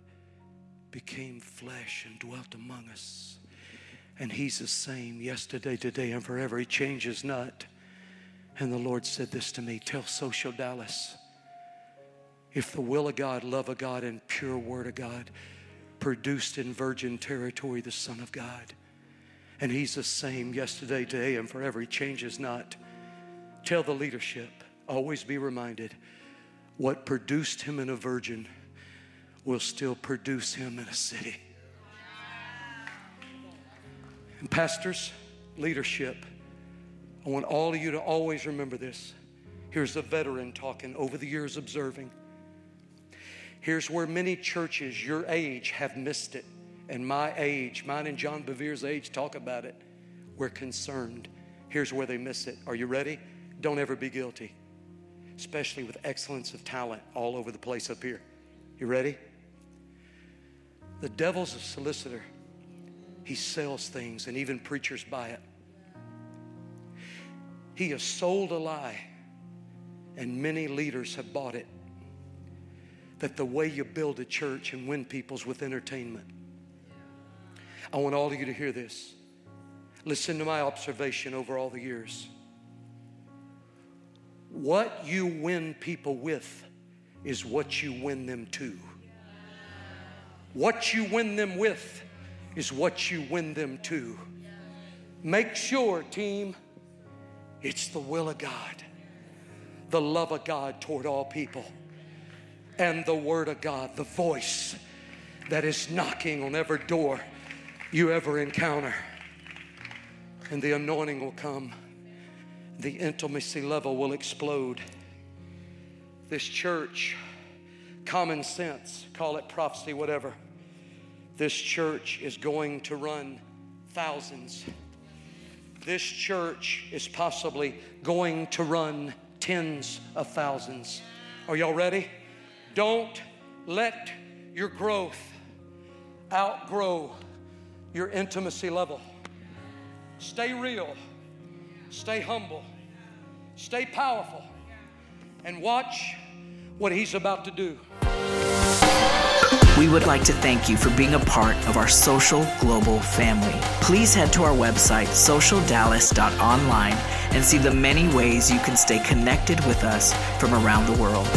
became flesh and dwelt among us. And He's the same yesterday, today, and forever. He changes not. And the Lord said this to me Tell Social Dallas if the will of God, love of God, and pure word of God produced in virgin territory the Son of God. And He's the same yesterday, today, and forever. He changes not. Tell the leadership, always be reminded what produced Him in a virgin will still produce Him in a city. And pastors, leadership, I want all of you to always remember this. Here's a veteran talking over the years observing. Here's where many churches your age have missed it. And my age, mine and John Bevere's age, talk about it. We're concerned. Here's where they miss it. Are you ready? Don't ever be guilty, especially with excellence of talent all over the place up here. You ready? The devil's a solicitor. He sells things, and even preachers buy it. He has sold a lie, and many leaders have bought it that the way you build a church and win people's with entertainment. I want all of you to hear this. Listen to my observation over all the years. What you win people with is what you win them to. What you win them with is what you win them to. Make sure, team, it's the will of God, the love of God toward all people and the Word of God, the voice that is knocking on every door you ever encounter. And the anointing will come, the intimacy level will explode. This church common sense, call it prophecy, whatever. This church is going to run thousands. This church is possibly going to run tens of thousands. Are y'all ready? Don't let your growth outgrow your intimacy level. Stay real, stay humble, stay powerful, and watch what He's about to do. We would like to thank you for being a part of our social global family. Please head to our website, socialdallas.online, and see the many ways you can stay connected with us from around the world.